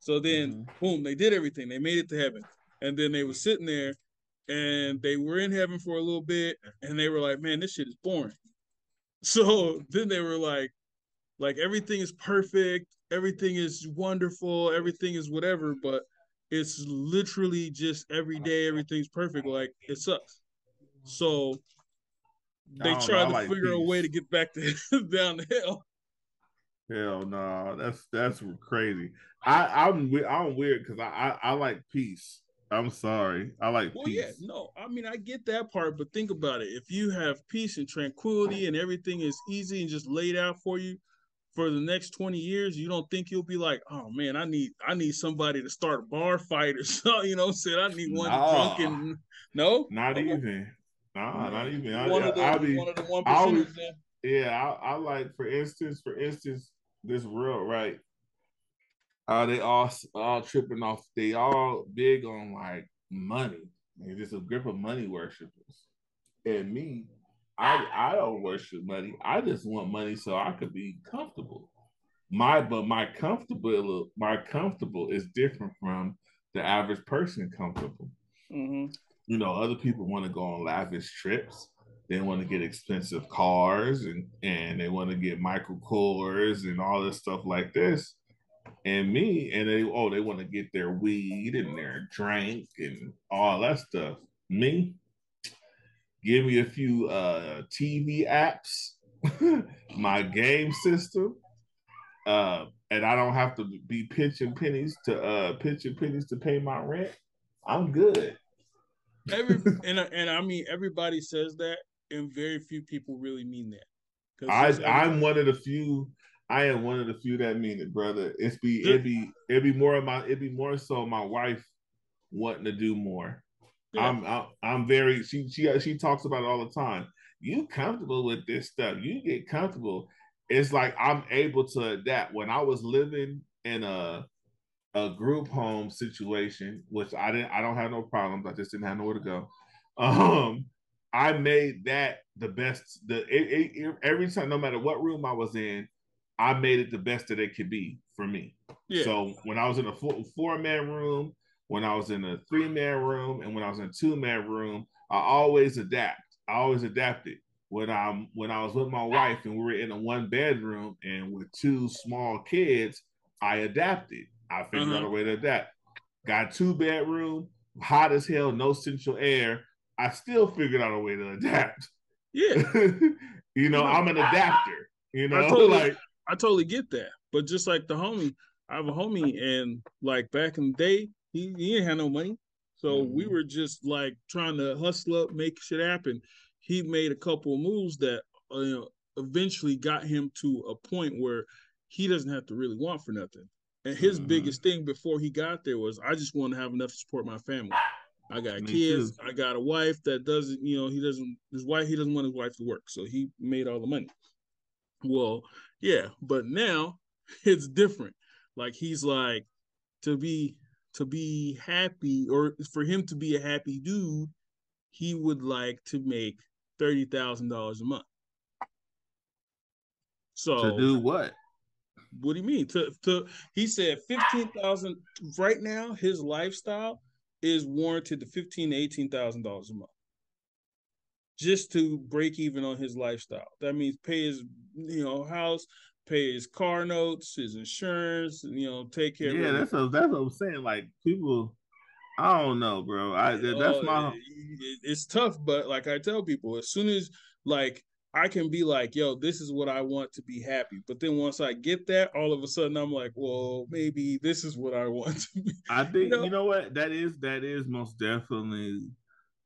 So then, boom, they did everything. They made it to heaven, and then they were sitting there and they were in heaven for a little bit and they were like man this shit is boring. [laughs] So then they were like like everything is perfect. Everything is wonderful. Everything is whatever but it's literally just every day everything's perfect. Like it sucks. So they tried to like figure a way to get back to [laughs] down the hill Hell no, that's that's crazy. I I'm I'm weird because I, I I like peace. I'm sorry, I like Well, peace. yeah, no, I mean, I get that part, but think about it. If you have peace and tranquility and everything is easy and just laid out for you for the next 20 years, you don't think you'll be like, oh man, I need I need somebody to start a bar fight or [laughs] something, you know what I'm saying? I need one Nah. drunk and no? Not Okay. even. Nah, not even. I, one of the I'll be, one of the one percenters yeah, I, I like for instance, for instance, this world, right? Uh, they all all tripping off. They all big on like money. They're just a grip of money worshippers. And me, I I don't worship money. I just want money so I could be comfortable. My but my comfortable my comfortable is different from the average person comfortable Mhm. you know, other people want to go on lavish trips. They want to get expensive cars and and they want to get Michael Kors and all this stuff like this. And me, and they oh, they want to get their weed and their drink and all that stuff. Me, give me a few uh TV apps, [laughs] my game system, uh, and I don't have to be pitching pennies to uh pitching pennies to pay my rent. I'm good. Every and and I mean everybody says that, and very few people really mean that. I, I'm one of the few. I am one of the few that mean it, brother. It's be it be it be more of my it be more so my wife wanting to do more. Yeah. I'm, I'm I'm very she she she talks about it all the time. You comfortable with this stuff? You get comfortable. It's like I'm able to adapt. When I was living in a a group home situation, which I didn't I don't have no problems. I just didn't have nowhere to go. [laughs] Um, I made that the best. The it, it, every time, no matter what room I was in, I made it the best that it could be for me. yeah. So when I was in a four, four man room, when I was in a three man room, and when I was in a two man room, I always adapt. I always adapted. When I'm when I was with my wife and we were in a one bedroom and with two small kids, I adapted. I figured out mm-hmm. a way to adapt. Got two bedroom, hot as hell, no central air. I still figured out a way to adapt. yeah. [laughs] you know, I'm an adapter. You know, I [laughs] totally- like I totally get that. But just like the homie, I have a homie, and like back in the day, he, he didn't have no money. So we Mhm. were just like trying to hustle up, make shit happen. He made a couple of moves that uh, eventually got him to a point where he doesn't have to really want for nothing. And his Mhm. biggest thing before he got there was, I just want to have enough to support my family. I got Me kids. too. I got a wife that doesn't, you know, he doesn't. His wife, he doesn't want his wife to work, so he made all the money. Well, yeah, but now [laughs] it's different. Like he's like to be to be happy or for him to be a happy dude, he would like to make thirty thousand dollars a month. So to do what? what do you mean? To to he said fifteen thousand right now, his lifestyle is warranted to fifteen to eighteen thousand dollars a month. just to break even on his lifestyle. That means pay his you know house, pay his car notes, his insurance, you know, take care. Yeah, of that's what, that's what I'm saying. Like people, I don't know, bro. I that's Oh, my it- it's tough, but like I tell people, as soon as like I can be like, yo, this is what I want to be happy. But then once I get that, all of a sudden I'm like, well, maybe this is what I want to be. [laughs] I think know? you know what that is. That is most definitely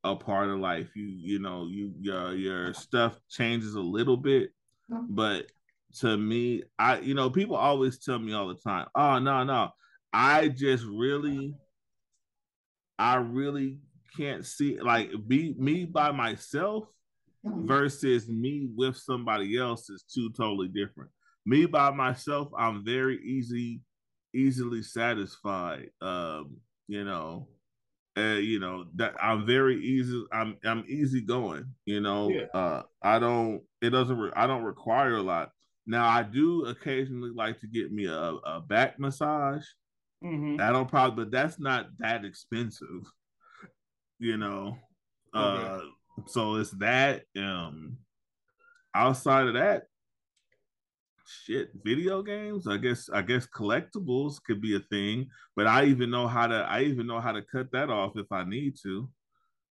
a part of life. You you know you your your stuff changes a little bit, mm-hmm. but to me, I you know people always tell me all the time, oh no no, I just really, I really can't see like be me by myself versus me with somebody else is two totally different. Me by myself, I'm very easy, easily satisfied. Um, you know, uh, you know that I'm very easy. I'm I'm easy going. You know, Yeah. uh, I don't. It doesn't. Re- I don't require a lot. Now I do occasionally like to get me a, a back massage. Mhm. I don't probably, but that's not that expensive. You know, uh, so it's that. Um, outside of that, shit, video games. I guess I guess collectibles could be a thing, but I even know how to. I even know how to cut that off if I need to.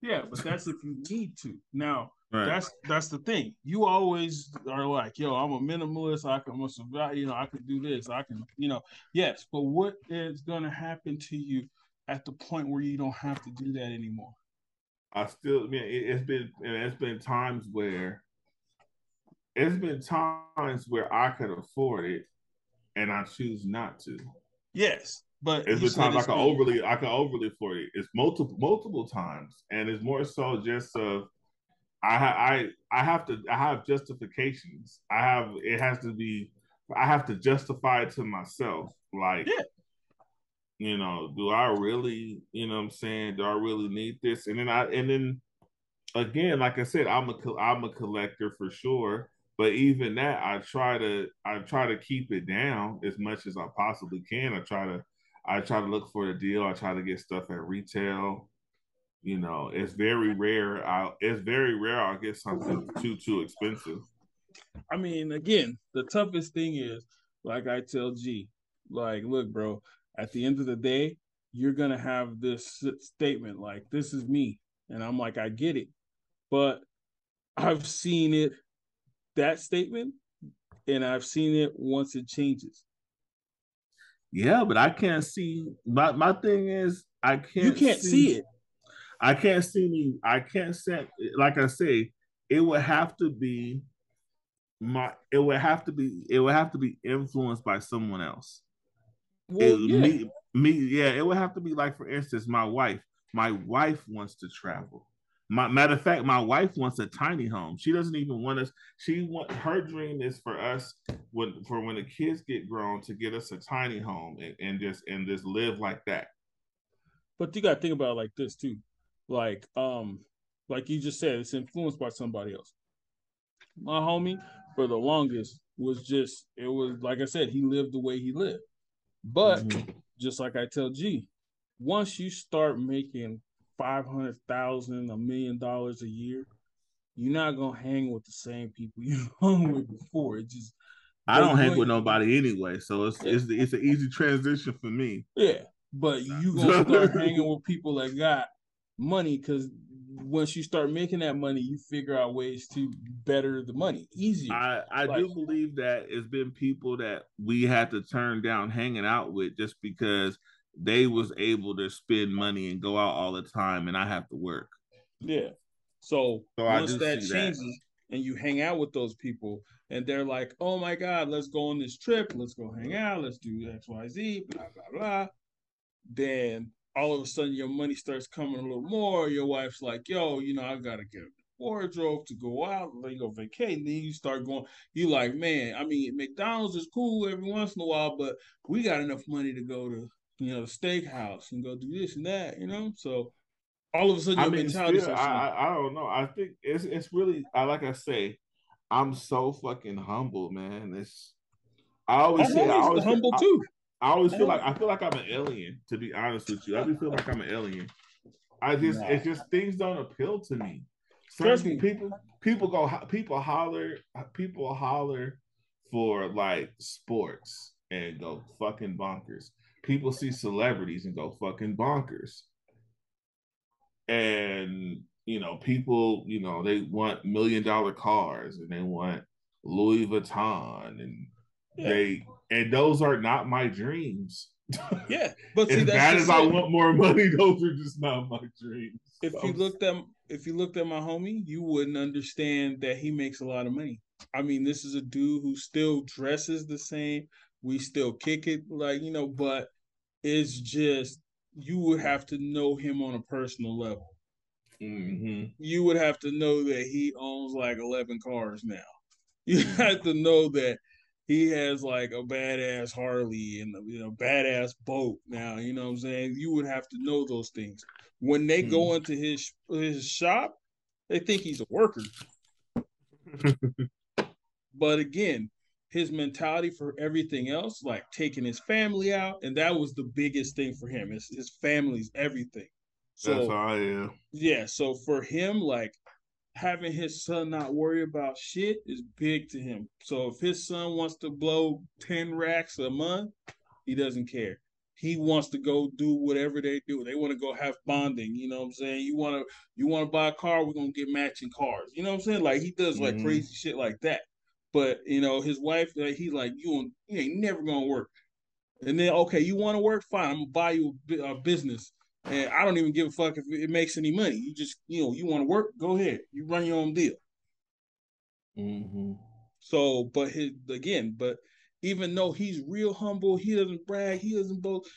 Yeah, but that's if you need to. Now Right. that's that's the thing. You always are like, yo, I'm a minimalist. I can survive. You know, I can do this. I can, you know, yes. But what is going to happen to you at the point where you don't have to do that anymore? I still, man, it, it's been it's been times where it's been times where I could afford it, and I choose not to. Yes, but It's been times I can overly I can overly afford it. It's multiple multiple times, and it's more so just of I I I have to I have justifications. I have it has to be I have to justify it to myself. Like, Yeah. You know, do I really, you know, I'm saying, do I really need this? And then I and then again, like I said, I'm a I'm a collector for sure. But even that, I try to I try to keep it down as much as I possibly can. I try to I try to look for a deal. I try to get stuff at retail. You know, it's very rare. I it's very rare I'll get something too too expensive. I mean, again, the toughest thing is, like I tell G, like, look, bro, at the end of the day, you're gonna have this statement like, "This is me," and I'm like, I get it, but I've seen it, that statement, and I've seen it once it changes. Yeah, but I can't see my my thing is I can't You can't see it. I can't see me. I can't say like I say. It would have to be my. It would have to be. It would have to be influenced by someone else. Well, yeah. me, me, yeah. It would have to be like, for instance, my wife. My wife wants to travel. My matter of fact, my wife wants a tiny home. She doesn't even want us. She want her dream is for us when for when the kids get grown to get us a tiny home and, and just and just live like that. But you got to think about it like this too, like um, like you just said, it's influenced by somebody else. My homie, for the longest, was just it was like I said, he lived the way he lived. But Mhm. just like I tell G, once you start making five hundred thousand, a million dollars a year, you're not gonna hang with the same people [laughs] you hung with before. It just I don't hang with nobody anyway, so it's Yeah. it's it's an easy transition for me. Yeah, but you [laughs] gonna start hanging with people that got money because once you start making that money, you figure out ways to better the money easier. I I do believe that it's been people that we had to turn down hanging out with just because they was able to spend money and go out all the time, and I have to work. yeah. So, So I once that see that. changes and you hang out with those people and they're like, "Oh my God, let's go on this trip. Let's go hang out. Let's do XYZ, Blah blah blah. Then all of a sudden your money starts coming a little more. Your wife's like, "Yo, you know, I gotta get a wardrobe to go out, then you go vacate, and then you start going, you like, man, I mean, McDonald's is cool every once in a while, but we got enough money to go to, you know, the steakhouse and go do this and that, you know? So all of a sudden I mean, mentality still, I, I I don't know. I think it's it's really I like I say, I'm so fucking humble, man. It's I always I'm say I always always feel- humble I- too. I always feel like I feel like I'm an alien. To be honest with you, I do feel like I'm an alien. I just Nah. it's just things don't appeal to me. Trust Certain me. people people go people holler people holler for like sports and go fucking bonkers. People see celebrities and go fucking bonkers. And you know, people, you know, they want million dollar cars and they want Louis Vuitton and Yeah. they and those are not my dreams. Yeah, [laughs] but see, as that's bad as I want more money, those are just not my dreams. if you looked at if you looked at my homie, you wouldn't understand that he makes a lot of money. I mean, this is a dude who still dresses the same. We still kick it like you know, but it's just you would have to know him on a personal level. Mhm. You would have to know that he owns like eleven cars now. [laughs] You have to know that he has like a badass Harley and a you know badass boat now. You know what I'm saying? You would have to know those things. When they go hmm. into his his shop, they think he's a worker. [laughs] but again, his mentality for everything else, like taking his family out, and that was the biggest thing for him. Is his family's everything. So That's how I am. yeah, so for him, like having his son not worry about shit is big to him. So if his son wants to blow 10 racks a month, he doesn't care. He wants to go do whatever they do. They want to go have bonding, you know what I'm saying? You want to you want to buy a car, we're going to get matching cars. You know what I'm saying? Like he does like Mhm. crazy shit like that. But, you know, his wife like, he like you you ain't never going to work. And then okay, you want to work? Fine, I'm going to buy you a, a business and I don't even give a fuck if it makes any money. You just, you know, you want to work, go ahead. You run your own deal. Mhm. So, but his again, but even though he's real humble, he doesn't brag, he doesn't boast.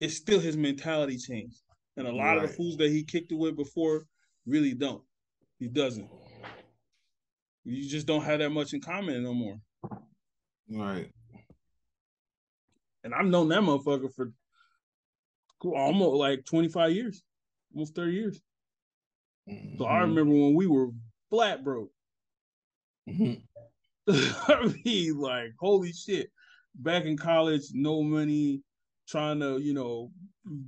It's still his mentality changed, and a lot of the fools that he kicked away before really don't. He doesn't. You just don't have that much in common no more. Right. And I've known that motherfucker for almost like twenty five years, almost thirty years. So I Mhm. remember when we were flat broke. Mhm. [laughs] I mean, like, holy shit. Back in college, no money, trying to, you know,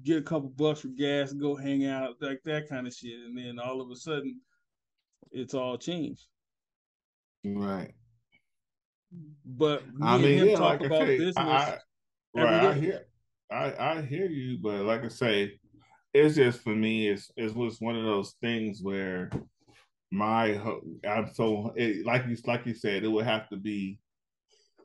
get a couple bucks for gas go hang out, like that kind of shit. And then all of a sudden, it's all changed. Right. But me I and mean, him yeah, talk like I about say, business. I, I, right, I hear, I, I hear you, but like I say, it's just for me, it's it was one of those things where my I'm so it, like you like you said, it would have to be,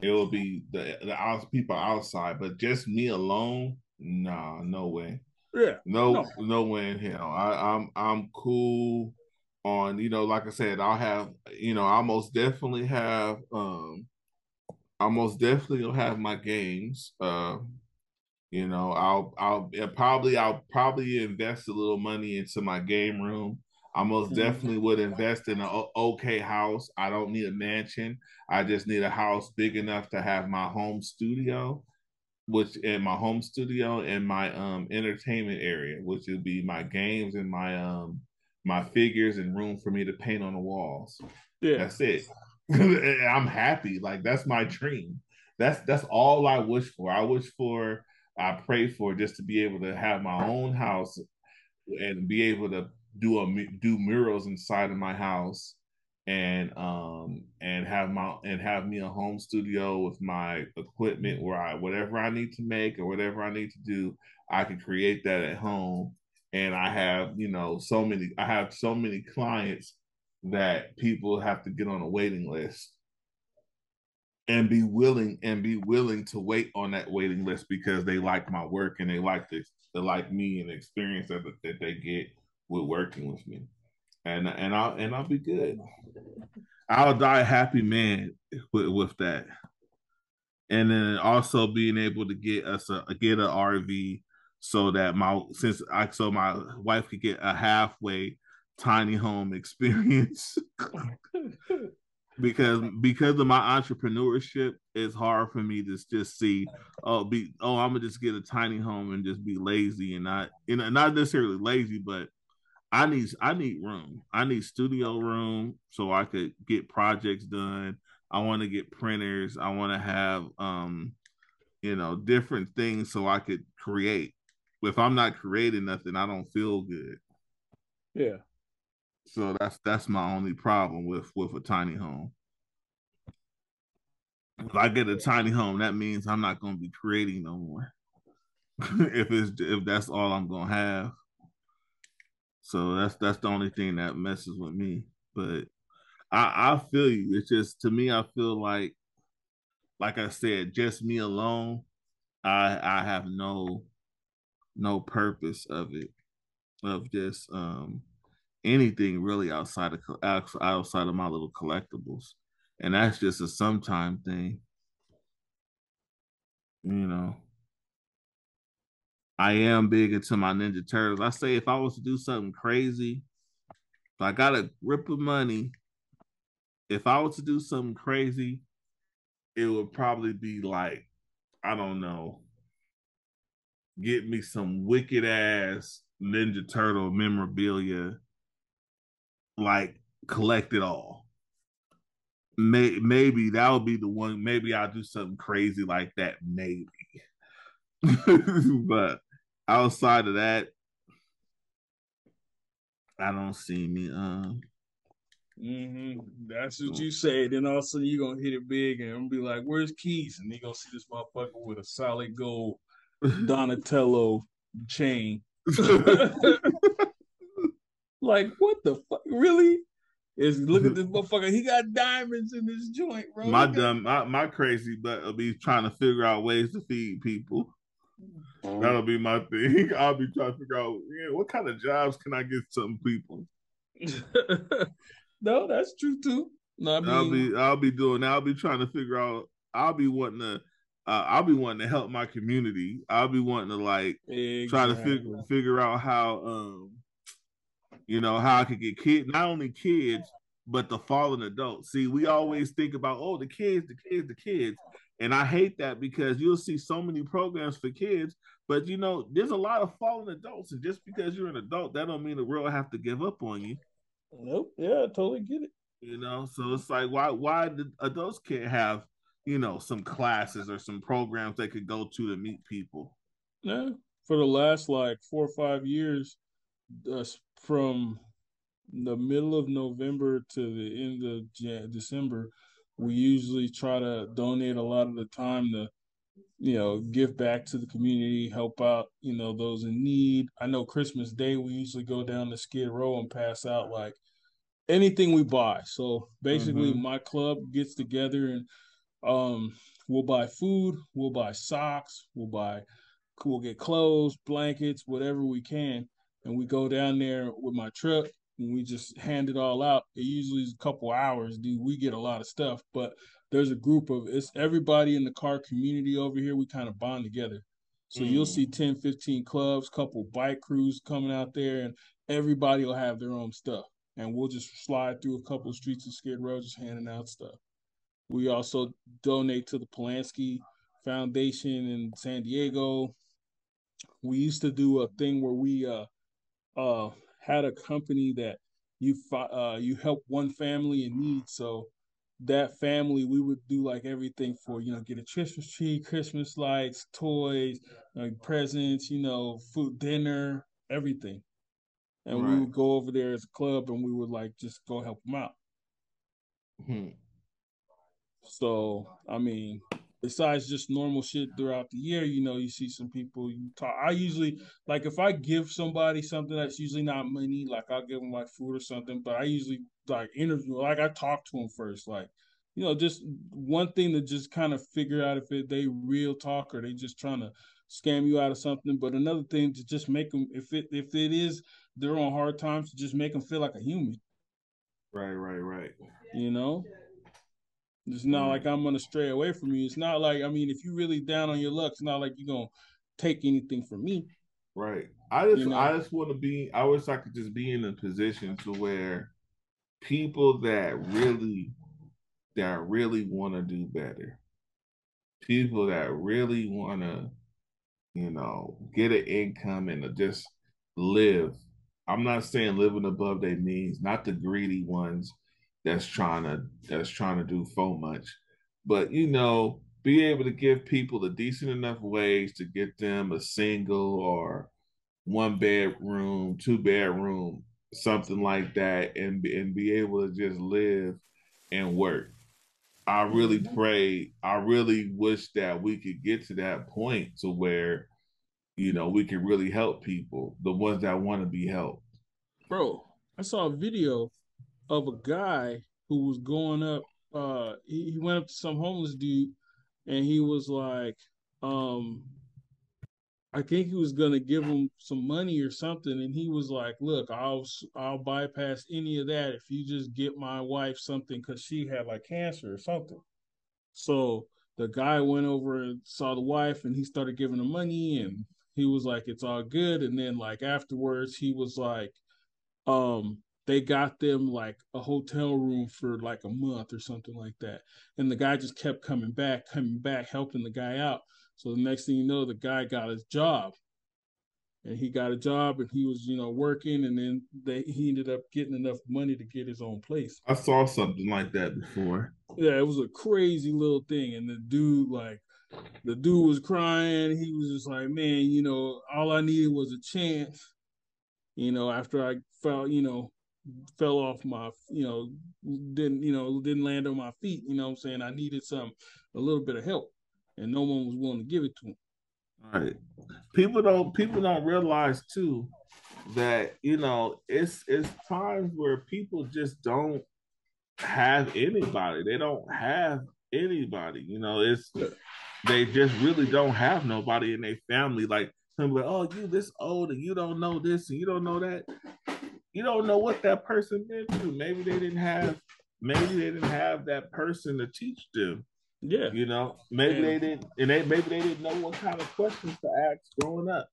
it will be the the out, people outside, but just me alone, nah, no way. yeah. No, No. no, way in hell. I, I'm I'm cool on you know, like I said, I'll have you know, I'll most definitely have um I most definitely will have my games. Uh you know, I'll I'll probably I'll probably invest a little money into my game room. I most Mhm. definitely would invest in an okay house. I don't need a mansion. I just need a house big enough to have my home studio which in my home studio and my um entertainment area, which would be my games and my um my figures and room for me to paint on the walls. Yeah. That's it. [laughs] I'm happy. Like that's my dream. That's that's all I wish for. I wish for, I pray for just to be able to have my own house and be able to do a do murals inside of my house and um and have my and have me a home studio with my equipment where I whatever I need to make or whatever I need to do, I can create that at home. And I have, you know, so many I have so many clients that people have to get on a waiting list and be willing and be willing to wait on that waiting list because they like my work and they like this they like me and the experience that, that they get with working with me and and I'll and I'll be good. I'll die a happy man with, with that. And then also being able to get us a get an RV so that my since I so my wife could get a halfway tiny home [laughs] experience [laughs] because because of my entrepreneurship it's hard for me to just see oh be oh I'm gonna just get a tiny home and just be lazy and not you know not necessarily lazy but I need I need room. I need studio room so I could get projects done. I want to get printers. I want to have um you know different things so I could create. If I'm not creating nothing, I don't feel good. Yeah. So that's that's my only problem with with a tiny home. If I get a tiny home, that means I'm not going to be creating no more. [laughs] if it's if that's all I'm going to have. So that's that's the only thing that messes with me. But I I feel you. It's just to me, I feel like, like I said, just me alone. I I have no no purpose of it of just um anything really outside of outside of my little collectibles. And that's just a sometime thing. You know? I am big into my ninja turtles. I say if i was to do something crazy if i got a grip of money if i was to do something crazy it would probably be like i don't know get me some wicked ass ninja turtle memorabilia like collect it all May, maybe that would be the one. Maybe I'll do something crazy like that. Maybe, [laughs] but outside of that, I don't see me. Uh, mm-hmm. That's what you say. Then all of a sudden you're gonna hit it big and I'm be like, "Where's Keys?" And they gonna see this motherfucker with a solid gold Donatello chain. [laughs] [laughs] like, what the? Really? Is look at [laughs] this motherfucker. He got diamonds in his joint, bro. My dumb, my, my crazy butt will be trying to figure out ways to feed people. That'll be my thing. [laughs] I'll be trying to figure out yeah, what kind of jobs can I get some people. [laughs] no, that's true too. No, I mean, I'll be I'll be doing. I'll be trying to figure out. I'll be wanting to. Uh, I'll be wanting to help my community. I'll be wanting to like exactly. try to figure figure out how um you know, how I could get kids, not only kids, but the fallen adults. See, we always think about, oh, the kids, the kids, the kids. And I hate that because you'll see so many programs for kids, but you know, there's a lot of fallen adults. And just because you're an adult, that don't mean the world have to give up on you. Nope. Yeah, I totally get it. You know, so it's like why why the adults can't have, you know, some classes or some programs they could go to to meet people. Yeah. For the last like four or five years, uh, from the middle of November to the end of December, we usually try to donate a lot of the time to, you know, give back to the community, help out, you know, those in need. I know Christmas Day we usually go down to Skid Row and pass out like anything we buy. So basically, mm-hmm. my club gets together and um, we'll buy food, we'll buy socks, we'll buy, we'll get clothes, blankets, whatever we can and we go down there with my truck and we just hand it all out. It usually is a couple hours, dude. We get a lot of stuff, but there's a group of it's everybody in the car community over here. We kind of bond together. So mm. you'll see 10, 15 clubs, couple bike crews coming out there, and everybody will have their own stuff. And we'll just slide through a couple of streets of Skid Row just handing out stuff. We also donate to the Polanski Foundation in San Diego. We used to do a thing where we uh uh, had a company that you uh, you help one family in need. So that family, we would do like everything for you know, get a Christmas tree, Christmas lights, toys, like presents, you know, food, dinner, everything. And right. we would go over there as a club, and we would like just go help them out. Hmm. So I mean, besides just normal shit throughout the year, you know, you see some people you talk. I usually like if I give somebody something that's usually not money, like I'll give them like food or something, but I usually like interview, like I talk to them first, like you know, just one thing to just kind of figure out if it, they real talk or they just trying to scam you out of something. But another thing to just make them, if it if it is they're on hard times, to just make them feel like a human. Right, right, right. You know. It's not mm. like I'm gonna stray away from you. It's not like I mean, if you really down on your luck, it's not like you're gonna take anything from me. Right. I just you know? I just want to be. I wish I could just be in a position to where people that really that really want to do better, people that really want to, you know, get an income and just live. I'm not saying living above their means, not the greedy ones that's trying to that's trying to do so much. But you know, be able to give people a decent enough wage to get them a single or one bedroom, two bedroom something like that and and be able to just live and work. I really mm-hmm. pray, I really wish that we could get to that point to where, you know, we can really help people, the ones that want to be helped. Bro, I saw a video of a guy who was going up. Uh, he, he went up to some homeless dude, and he was like, um, I think he was gonna give him some money or something, and he was like, "Look, I'll I'll bypass any of that if you just get my wife something because she had like cancer or something." So the guy went over and saw the wife, and he started giving him money, and he was like, "It's all good." And then like afterwards, he was like, um, they got them like a hotel room for like a month or something like that. And the guy just kept coming back, coming back, helping the guy out. So the next thing you know, the guy got his job. And he got a job and he was, you know, working and then they he ended up getting enough money to get his own place. I saw something like that before. Yeah, it was a crazy little thing. And the dude, like, the dude was crying. He was just like, man, you know, all I needed was a chance. You know, after I felt, you know, fell off my, you know, didn't, you know, didn't land on my feet. You know I'm saying? I needed some, a little bit of help and no one was willing to give it to him. Right. People don't people don't realize too that you know it's it's times where people just don't have anybody. They don't have anybody. You know, it's they just really don't have nobody in their family. Like somebody, oh, you this old and you don't know this and you don't know that. You don't know what that person been through. Maybe they didn't have maybe they didn't have that person to teach them. Yeah. You know, maybe and, they didn't, and they maybe they didn't know what kind of questions to ask growing up.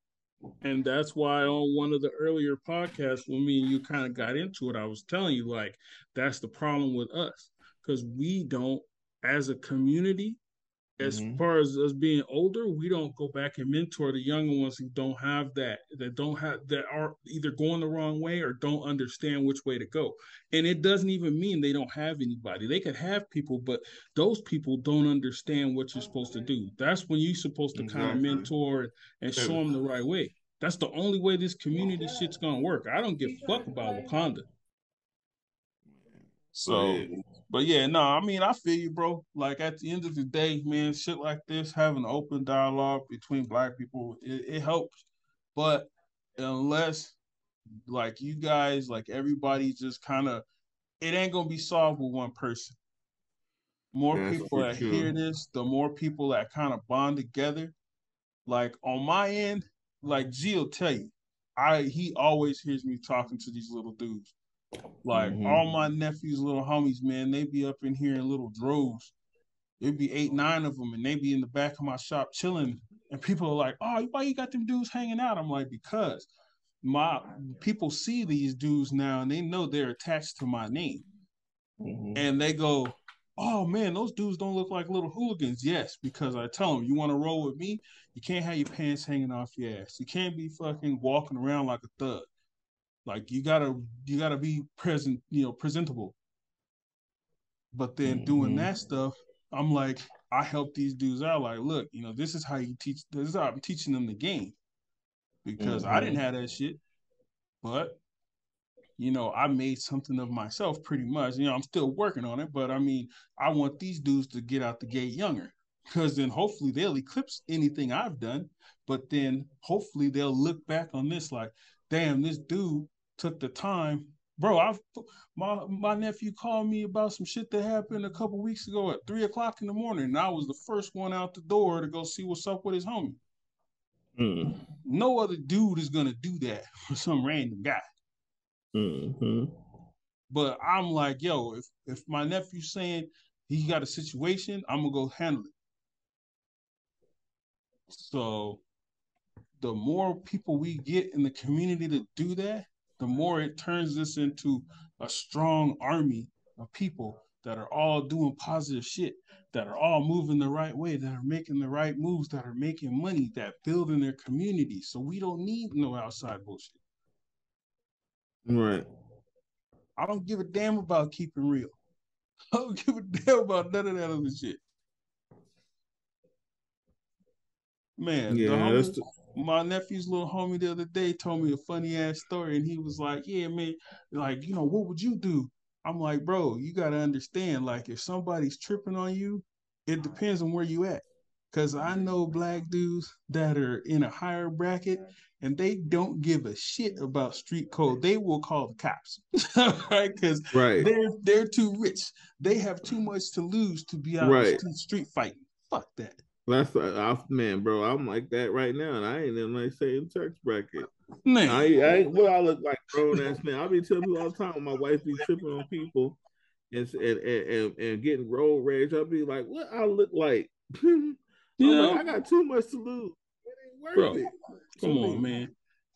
And that's why on one of the earlier podcasts when me and you kind of got into it, I was telling you like that's the problem with us because we don't, as a community, as mm-hmm. far as us being older, we don't go back and mentor the younger ones who don't have that, that don't have that are either going the wrong way or don't understand which way to go. And it doesn't even mean they don't have anybody. They could have people, but those people don't understand what you're supposed to do. That's when you're supposed to exactly. kind of mentor and show them the right way. That's the only way this community shit's gonna work. I don't give a fuck about Wakanda. So, oh, but yeah, no, I mean, I feel you, bro. Like at the end of the day, man, shit like this, having an open dialogue between black people, it, it helps. But unless, like you guys, like everybody, just kind of, it ain't gonna be solved with one person. More That's people that true. hear this, the more people that kind of bond together. Like on my end, like G will tell you, I he always hears me talking to these little dudes. Like mm-hmm. all my nephews, little homies, man, they be up in here in little droves. It'd be eight, nine of them, and they be in the back of my shop chilling. And people are like, "Oh, why you got them dudes hanging out?" I'm like, "Because my people see these dudes now, and they know they're attached to my name, mm-hmm. and they go, "Oh man, those dudes don't look like little hooligans." Yes, because I tell them, "You want to roll with me? You can't have your pants hanging off your ass. You can't be fucking walking around like a thug." Like you gotta you gotta be present, you know, presentable. But then mm-hmm. doing that stuff, I'm like, I help these dudes out. Like, look, you know, this is how you teach. This is how I'm teaching them the game because mm-hmm. I didn't mm-hmm. have that shit. But you know, I made something of myself pretty much. You know, I'm still working on it, but I mean, I want these dudes to get out the gate younger because then hopefully they'll eclipse anything I've done. But then hopefully they'll look back on this like, damn, this dude took the time. Bro, I my my nephew called me about some shit that happened a couple weeks ago at three o'clock in the morning, and I was the first one out the door to go see what's up with his homie. Mm. No other dude is gonna do that [laughs] for some random guy. Mm-hmm. But I'm like, yo, if if my nephew's saying he got a situation, I'm gonna go handle it. So the more people we get in the community to do that, the more it turns this into a strong army of people that are all doing positive shit, that are all moving the right way, that are making the right moves, that are making money, that building their community. So we don't need no outside bullshit. Right. I don't give a damn about keeping real. [laughs] I don't give a damn about none of that other shit. Man, the Yeah, homie- the, my nephew's little homie the other day told me a funny ass story, and he was like, "Yeah, man, like you know, what would you do?" I'm like, "Bro, you got to understand, like, if somebody's tripping on you, it depends on where you at." Cause I mm-hmm. know black dudes that are in a higher bracket, and they don't give a shit about street code. They will call the cops, [laughs] right? Because right. they're they're too rich. They have too much to lose to be out Right. street, street fighting. Fuck that. That's I, man, bro. I'm like that right now, and I ain't in like saying church bracket. Man, I, I ain't what I look like, grown ass man. I be telling people all the time when my wife be tripping on people and and and, and, getting road rage. I'll be like, what I look like? [laughs] You like, know? I got too much to lose. It ain't worth Bro, it. come me. on, man.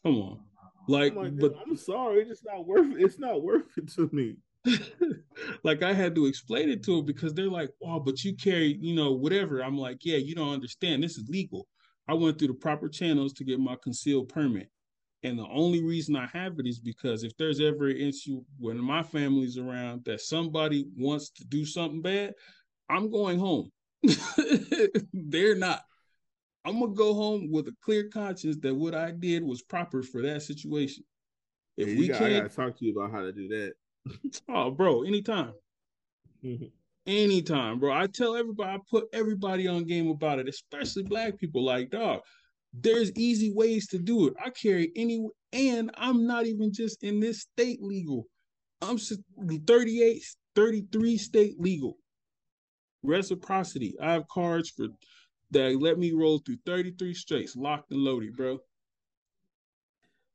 Come on. Like, like, but I'm sorry, it's just not worth it. It's not worth it to me. [laughs] like I had to explain it to them because they're like, "Oh, but you carry, you know, whatever." I'm like, "Yeah, you don't understand. This is legal. I went through the proper channels to get my concealed permit, and the only reason I have it is because if there's ever an issue when my family's around that somebody wants to do something bad, I'm going home. [laughs] they're not. I'm gonna go home with a clear conscience that what I did was proper for that situation. If Yeah, we got, can't, gotta talk to you about how to do that. [laughs] oh, bro, anytime. Mm-hmm. Anytime, bro. I tell everybody, I put everybody on game about it, especially black people. Like, dog, there's easy ways to do it. I carry any, and I'm not even just in this state legal. I'm 38, 33 state legal. Reciprocity. I have cards for that let me roll through 33 states, locked and loaded, bro.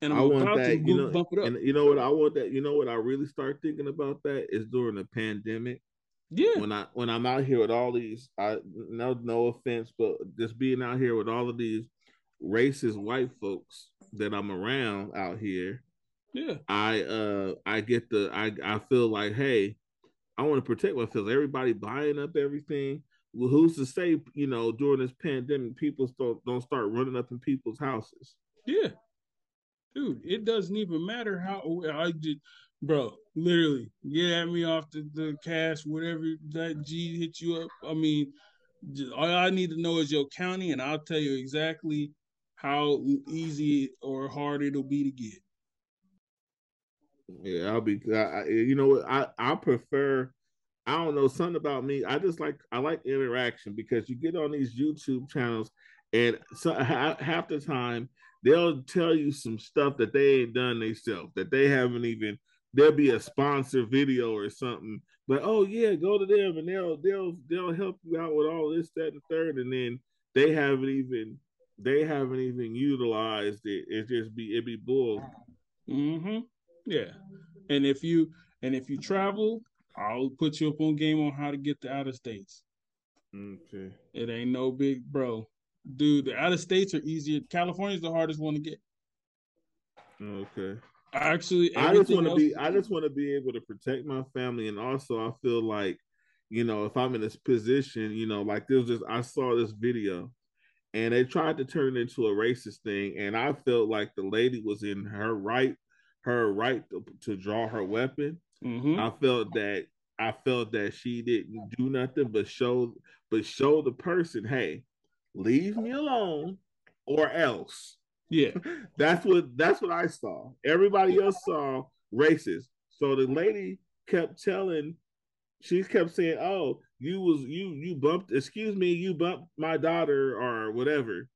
And I'm I want about to that, you know, bump it up. and you know what I want that. You know what I really start thinking about that is during the pandemic. yeah, when I when I'm out here with all these, I no no offense, but just being out here with all of these racist white folks that I'm around out here, yeah, I uh I get the I I feel like hey, I want to protect myself. Everybody buying up everything. Well, who's to say you know during this pandemic people don't don't start running up in people's houses? Yeah. Dude, it doesn't even matter how oh, I did, bro. Literally, get at me off the, the cash, whatever that G hit you up. I mean, j- all I need to know is your county, and I'll tell you exactly how easy or hard it'll be to get. Yeah, I'll be. I- you know what? I I prefer. I don't know something about me. I just like I like interaction because you get on these YouTube channels, and so half the time they'll tell you some stuff that they ain't done themselves, that they haven't even. There'll be a sponsor video or something, but oh yeah, go to them and they'll they'll they'll help you out with all this, that, and third, and then they haven't even they haven't even utilized it. It just be it be bull. Mm-hmm. Yeah. And if you and if you travel, I'll put you up on game on how to get to outer states. Okay. It ain't no big bro. Dude, the out of states are easier. California's the hardest one to get. Okay. Actually, I just want to be I just want to be able to protect my family and also I feel like you know if I'm in this position you know like this this I saw this video and they tried to turn it into a racist thing and I felt like the lady was in her right her right to, to draw her weapon Mhm. I felt that I felt that she didn't do nothing but show but show the person hey leave me alone or else Yeah. [laughs] that's what that's what I saw. Everybody else saw racist. So the lady kept telling, she kept saying, "Oh, you was you you bumped. Excuse me, you bumped my daughter or whatever,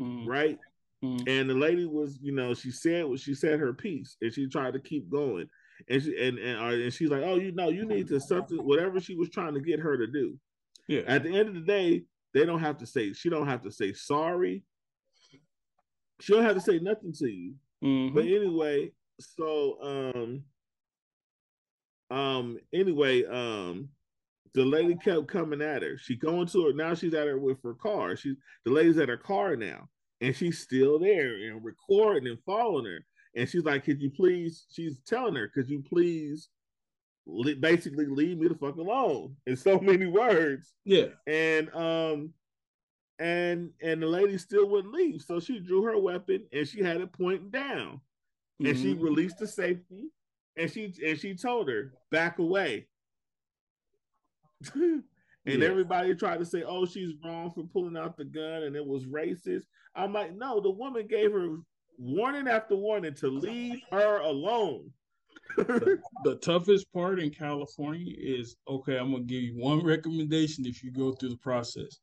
Mhm. right?" Mhm. And the lady was, you know, she said what she said her piece, and she tried to keep going, and she and and, uh, and she's like, "Oh, you know, you need to something whatever she was trying to get her to do." Yeah. At the end of the day, they don't have to say. She don't have to say sorry. She don't have to say nothing to you. Mhm. But anyway, so um um anyway, um the lady kept coming at her. She going to her now she's at her with her car. She the lady's at her car now and she's still there and recording and following her. And she's like, Could you please? She's telling her, Could you please basically leave me the fuck alone in so many words Yeah. and um and and the lady still wouldn't leave so she drew her weapon and she had it pointing down and she Mhm. released the safety and she and she told her back away [laughs] And Yeah. everybody tried to say, "Oh, she's wrong for pulling out the gun, and it was racist." I'm like, no, the woman gave her warning after warning to leave her alone. The toughest part in California is okay, I'm gonna give you one recommendation if you go through the process.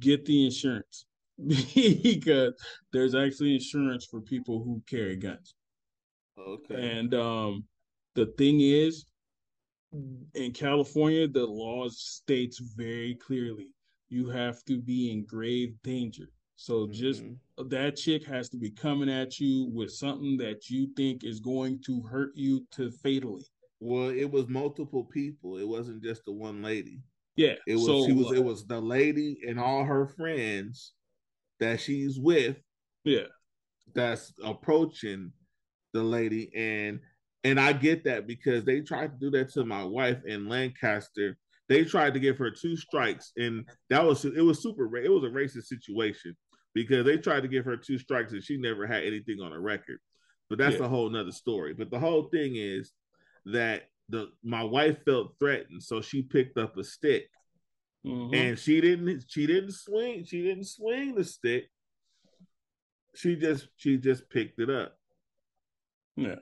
Get the insurance. [laughs] because there's actually insurance for people who carry guns. okay. And um the thing is in California the law states very clearly you have to be in grave danger. So just Mhm. that chick has to be coming at you with something that you think is going to hurt you to fatally. well, it was multiple people. It wasn't just the one lady. Yeah. It was so, she was uh, it was the lady and all her friends that she's with yeah. that's approaching the lady and and I get that because they tried to do that to my wife in Lancaster. They tried to give her two strikes and that was it was super it was a racist situation because they tried to give her two strikes and she never had anything on a record. But that's Yeah. a whole nother story. But the whole thing is that the my wife felt threatened, so she picked up a stick Mhm. and she didn't she didn't swing she didn't swing the stick she just she just picked it up yeah.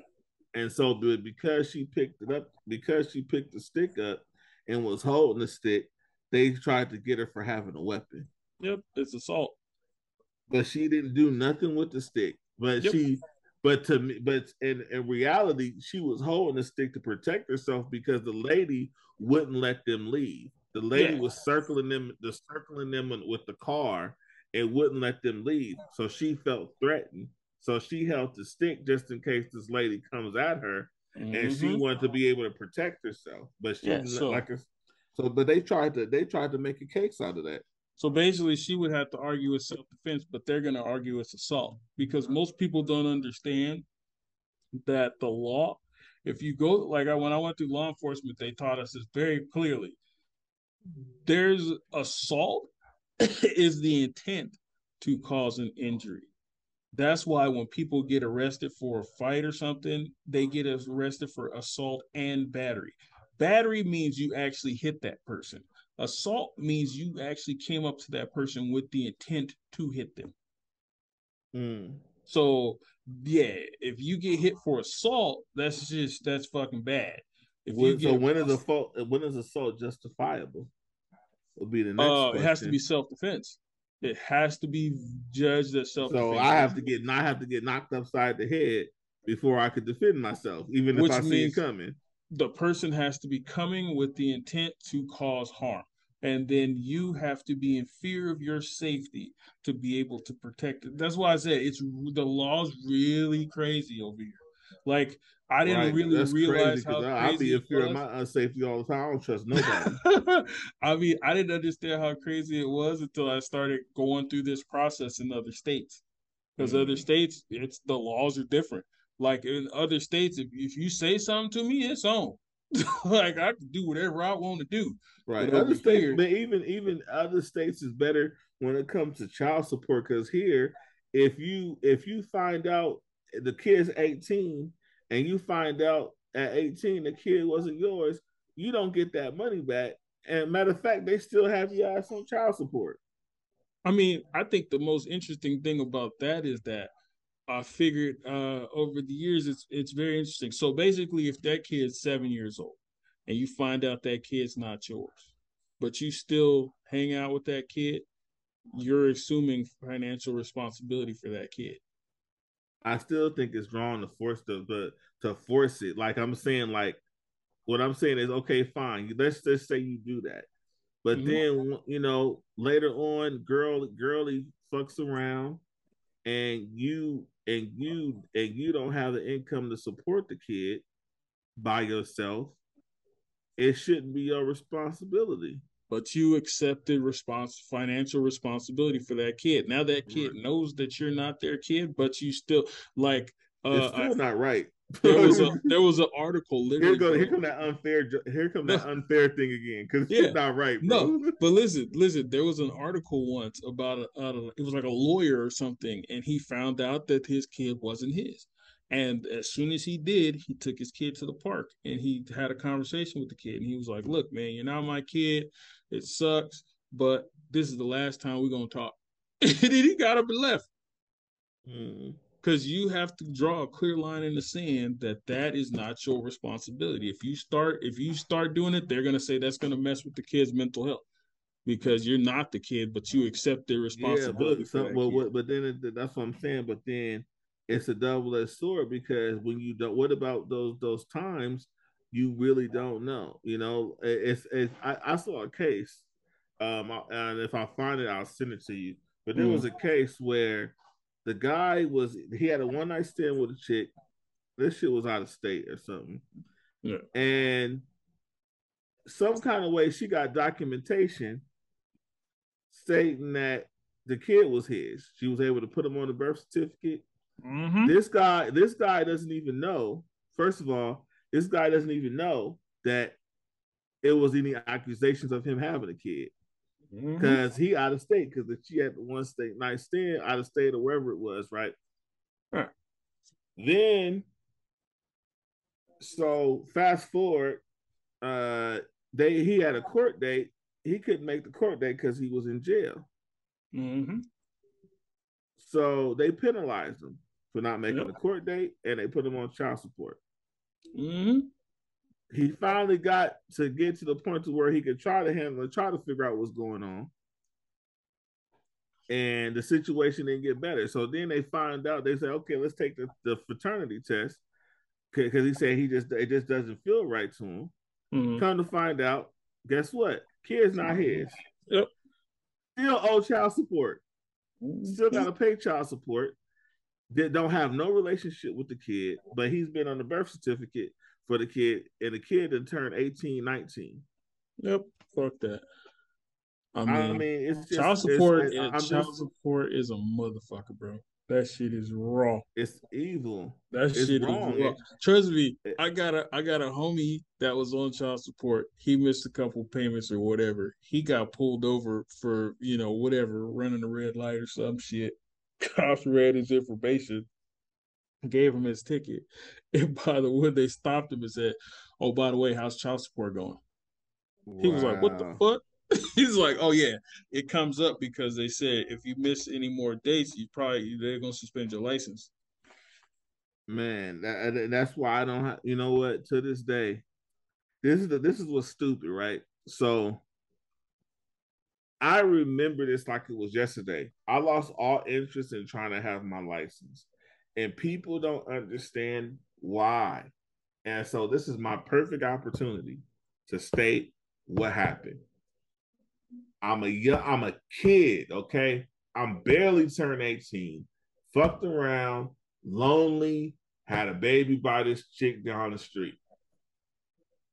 and so be- because she picked it up because she picked the stick up and was holding the stick they tried to get her for having a weapon Yep. It's assault. But she didn't do nothing with the stick but Yep. she but to me but in, in reality she was holding the stick to protect herself because the lady wouldn't let them leave the lady Yeah. was circling them the circling them with the car and wouldn't let them leave so she felt threatened so she held the stick just in case this lady comes at her and she Mhm. wanted to be able to protect herself but she Yeah, didn't so- like a, so but they tried to they tried to make a case out of that So basically, she would have to argue it's self defense, but they're going to argue it's assault because most people don't understand that the law. If you go like I when I went through law enforcement, they taught us this very clearly. There's assault [coughs] is the intent to cause an injury. That's why when people get arrested for a fight or something, they get arrested for assault and battery. Battery means you actually hit that person. Assault means you actually came up to that person with the intent to hit them. Mm. So yeah, if you get hit for assault, that's just that's fucking bad. If When- so when is the fault when is assault justifiable will be the next uh, it has to be self defense. It has to be judged as self defense. So I have to get I have to get knocked upside the head before I could defend myself, even Which if I see it coming. The person has to be coming with the intent to cause harm. And then you have to be in fear of your safety to be able to protect it. That's why I said it's the law's really crazy over here. Like I didn't Right, really that's realize crazy, how I, I be in fear of my unsafety all the time. I don't trust [laughs] nobody. I mean, I didn't understand how crazy it was until I started going through this process in other states. Because Mm. other states, it's the laws are different. Like in other states, if if you say something to me, it's on. [laughs] like I can do whatever I want to do. right. But Other states, here- but even even other states is better when it comes to child support because here, if you if you find out the kid's 18 and you find out at 18 the kid wasn't yours, you don't get that money back. And matter of fact, they still have your ass on child support. I mean, I think the most interesting thing about that is that I figured uh, over the years it's it's very interesting. So basically, if that kid's seven years old and you find out that kid's not yours, but you still hang out with that kid, you're assuming financial responsibility for that kid. I still think it's wrong to force the but to force it. Like I'm saying, like what I'm saying is okay, fine. Let's just say you do that, but Mhm. then you know later on, girl, girly fucks around, and you and you and you don't have the income to support the kid by yourself. It shouldn't be your responsibility. But you accepted response financial responsibility for that kid. Now that kid Right. knows that you're not their kid, but you still like. It's Uh, still I- not right. There was a there was an article [laughs] here go here come that unfair here come that [laughs] unfair thing again because Yeah. it's not right, bro. No, [laughs] but listen, listen. There was an article once about a, I don't know, it was like a lawyer or something, and he found out that his kid wasn't his. And as soon as he did, he took his kid to the park and he had a conversation with the kid. And he was like, "Look, man, you're not my kid. It sucks, but this is the last time we're gonna talk. and then he got up and left Mm. Because you have to draw a clear line in the sand that that is not your responsibility. If you start if you start doing it, they're gonna say that's gonna mess with the kid's mental health because you're not the kid, but you accept their Yeah, responsibility. but, so, well, but then it, that's what I'm saying. But then it's a double edged sword because when you don't, what about those those times you really don't know? You know, it's, it's I, I saw a case, um, and if I find it, I'll send it to you. But there Mm. was a case where the guy was he had a one night stand with a chick. This shit was out of state or something. Yeah. And some kind of way she got documentation stating that the kid was his. She was able to put him on the birth certificate. Mhm. This guy, this guy doesn't even know. First of all, this guy doesn't even know that it was any accusations of him having a kid Because he out of state because she had the one state night stand out of state or wherever it was, right? Right. Then, so fast forward, uh, they he had a court date. He couldn't make the court date because he was in jail. Mhm. So they penalized him for not making Yep. the court date, and they put him on child support. Mhm. He finally got to get to the point to where he could try to handle it, try to figure out what's going on. And the situation didn't get better. So then they find out, they say, okay, let's take the, the fraternity test. Because he said he just it just doesn't feel right to him. Mhm. Come to find out, guess what? Kid's not his. Yep. Still owe child support. Still Mm-hmm. gotta pay child support. That don't have no relationship with the kid, but he's been on the birth certificate for the kid, and the kid had turned 18, 19. Yep. Fuck that. I mean, I mean, it's just child support. it's- I'm child just- support is a motherfucker, bro. That shit is raw. it's evil. That It's shit wrong. is raw. It- Trust me, it- I got a I got a homie that was on child support. He missed a couple payments or whatever. He got pulled over for you know whatever running a red light or some shit. [laughs] Cops read his information, gave him his ticket, [laughs] and by the way, they stopped him and said, "Oh, by the way, how's child support going?" He was like, "What the fuck?" [laughs] He's like, "Oh yeah, it comes up because they said if you miss any more dates, you probably they're gonna suspend your license." Man, that, that's why I don't have. You know what? To this day, this is the, this is what's stupid, right? So, I remember this like it was yesterday. I lost all interest in trying to have my license, and people don't understand why. And so, this is my perfect opportunity to state what happened. I'm a young, I'm a kid, okay? I'm barely turned 18, fucked around, lonely, had a baby by this chick down the street.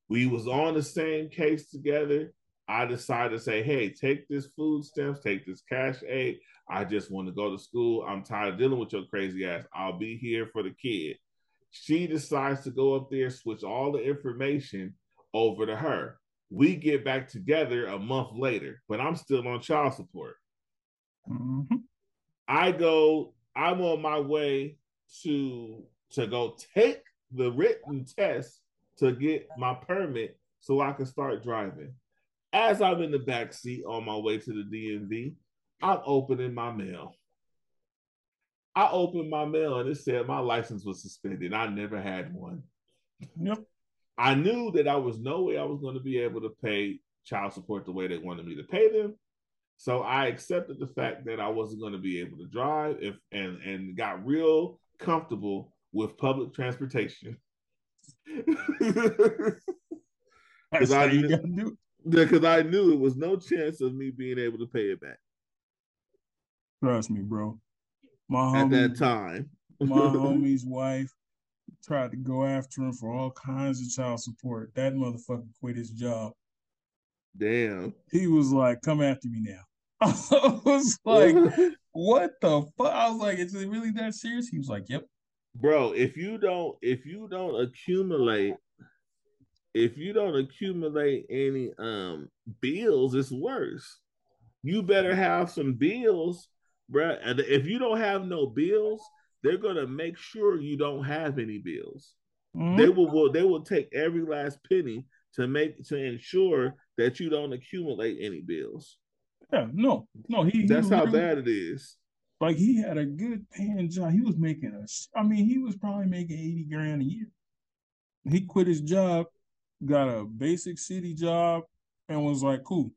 We was on the same case together. I decided to say, hey, take this food stamps, take this cash aid. I just want to go to school. I'm tired of dealing with your crazy ass. I'll be here for the kid. She decides to go up there, switch all the information over to her. We get back together a month later, but I'm still on child support. Mm-hmm. I go, I'm on my way to to go take the written test to get my permit so I can start driving. As I'm in the back seat on my way to the DMV, I'm opening my mail. I opened my mail and it said my license was suspended. I never had one. Yep. I knew that I was no way I was going to be able to pay child support the way they wanted me to pay them. So I accepted the fact that I wasn't going to be able to drive if and and got real comfortable with public transportation. [laughs] That's I knew- gotta do it. Because I knew it was no chance of me being able to pay it back Trust me, bro. My at that time. my [laughs] homie's wife tried to go after him for all kinds of child support. That motherfucker quit his job. Damn. He was like, "Come after me now." [laughs] I was like, [laughs] "What the fuck?" I was like, "Is it really that serious?" He was like, "Yep." bro if you don't if you don't accumulate if you don't accumulate any um bills it's worse you better have some bills bro and if you don't have no bills they're gonna make sure you don't have any bills Mhm. they will, will they will take every last penny to make to ensure that you don't accumulate any bills. Yeah, no, no. He, he That's how bad it is. Like he had a good paying job. He was making a. I mean, he was probably making eighty grand a year. He quit his job, got a basic city job, and was like, "Cool."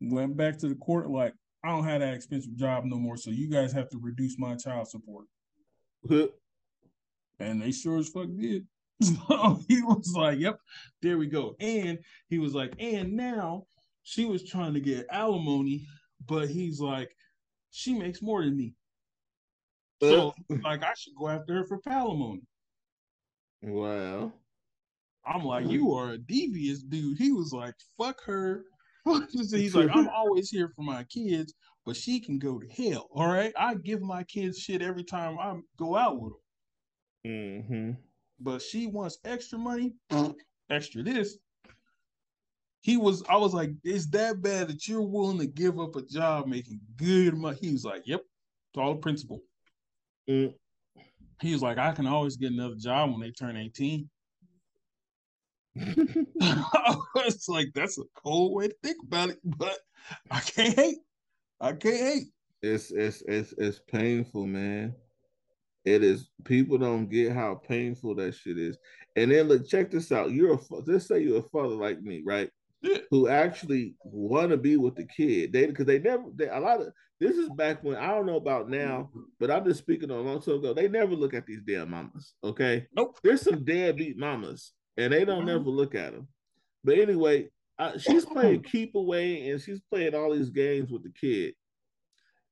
Went back to the court like, "I don't have that expensive job no more, so you guys have to reduce my child support." [laughs] And they sure as fuck did. [laughs] So he was like, Yep, there we go. And he was like, and now she was trying to get alimony, but he's like, she makes more than me. So [laughs] like I should go after her for palimony. Wow. I'm like, you are a devious dude. He was like, fuck her. [laughs] He's [laughs] like, I'm always here for my kids, but she can go to hell. All right. I give my kids shit every time I go out with them. Mm-hmm. but she wants extra money, [clears throat] extra this. He was, I was like, it's that bad that you're willing to give up a job making good money. He was like, yep, it's all the principle. Mm. He was like, I can always get another job when they turn 18. [laughs] I was like, that's a cold way to think about it, but I can't hate. I can't hate. It's it's it's it's painful, man. It is. People don't get how painful that shit is. And then look, check this out. You're a let's say you're a father like me, right? Yeah. Who actually want to be with the kid? They because they never. They, a lot of this is back when I don't know about now, mm-hmm. but I'm just speaking on a long time ago. They never look at these damn mamas. Okay. Nope. There's some deadbeat mamas, and they don't Mhm. never look at them. But anyway, uh, she's playing [coughs] keep away, and she's playing all these games with the kid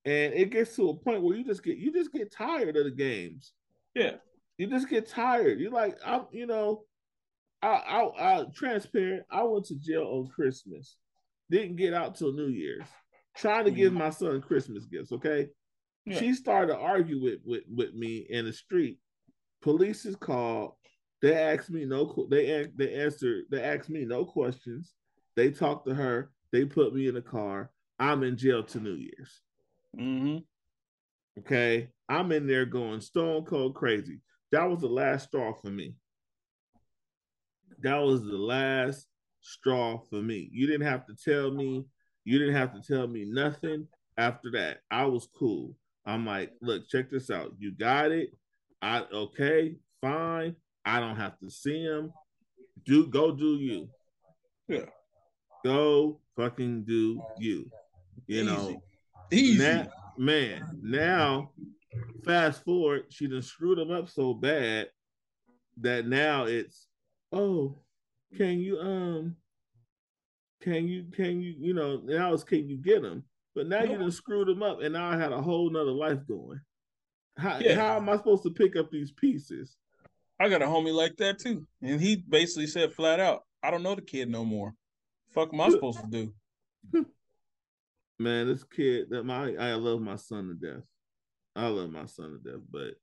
and it gets to a point where you just get you just get tired of the games. Yeah. You just get tired. You're like, I'm, you know, I, I, I, transparent. I went to jail on Christmas, didn't get out till New Year's, trying to give my son Christmas gifts. Okay, Yeah. she started to argue with with with me in the street. Police is called. They asked me no. They they answered. They asked me no questions. They talked to her. They put me in a car. I'm in jail to New Year's. Mm-hmm. Okay. I'm in there going stone cold crazy. That was the last straw for me. That was the last straw for me. You didn't have to tell me, you didn't have to tell me nothing after that. I was cool. I'm like, look, check this out. You got it. I okay, fine. I don't have to see him. Do go do you. Yeah. Go fucking do you. You know. Easy. Now, man, now fast forward, she done screwed him up so bad that now it's oh, can you um can you can you you know now it's can you get him? But now you done screwed him up and now I had a whole nother life going. How Yeah. how am I supposed to pick up these pieces? I got a homie like that too. And he basically said flat out, I don't know the kid no more. Fuck am I [laughs] supposed to do? Man, this kid that my I love my son to death. I love my son to death, but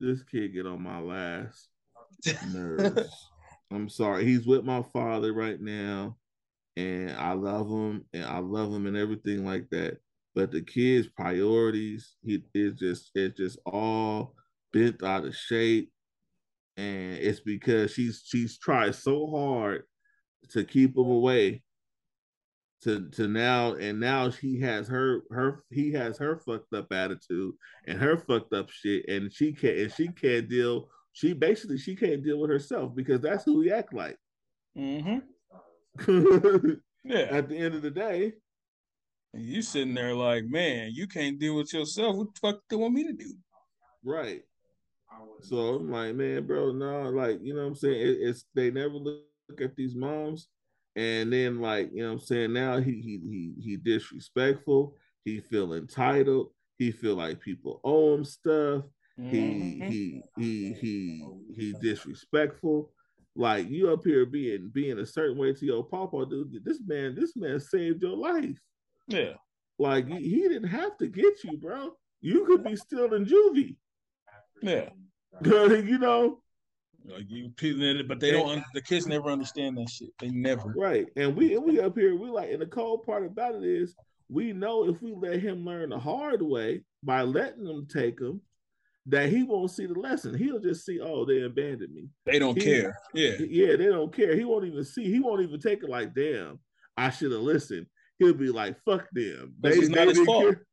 this kid get on my last [laughs] nerves. I'm sorry. He's with my father right now, and I love him, and I love him and everything like that. But the kid's priorities, he is just it's just all bent out of shape, and it's because she's she's tried so hard to keep him away. To, to now and now she has her her he has her fucked up attitude and her fucked up shit and she can't and she can't deal she basically she can't deal with herself because that's who we act like Mm-hmm. [laughs] Yeah. at the end of the day And you sitting there like, man, you can't deal with yourself. What the fuck they want me to do? right so i'm like man bro no like you know what i'm saying it, it's they never look at these moms and then like you know what i'm saying now he he he, he disrespectful he feel entitled he feel like people owe him stuff he Mhm. he he he he disrespectful. Like you up here being being a certain way to your papa, dude. This man, this man saved your life. Yeah. Like he, he didn't have to get you, bro. You could be still in juvie. Yeah. [laughs] you know, Like you people in it, but they don't the kids never understand that shit. They never. right? And we and we up here, we like, and the cold part about it is, we know if we let him learn the hard way by letting them take him, that he won't see the lesson. He'll just see, oh, they abandoned me. They don't He- care. Yeah. Yeah, they don't care. He won't even see. He won't even take it like, damn, I should have listened. He'll be like, "Fuck them." Because it's not his fault. care.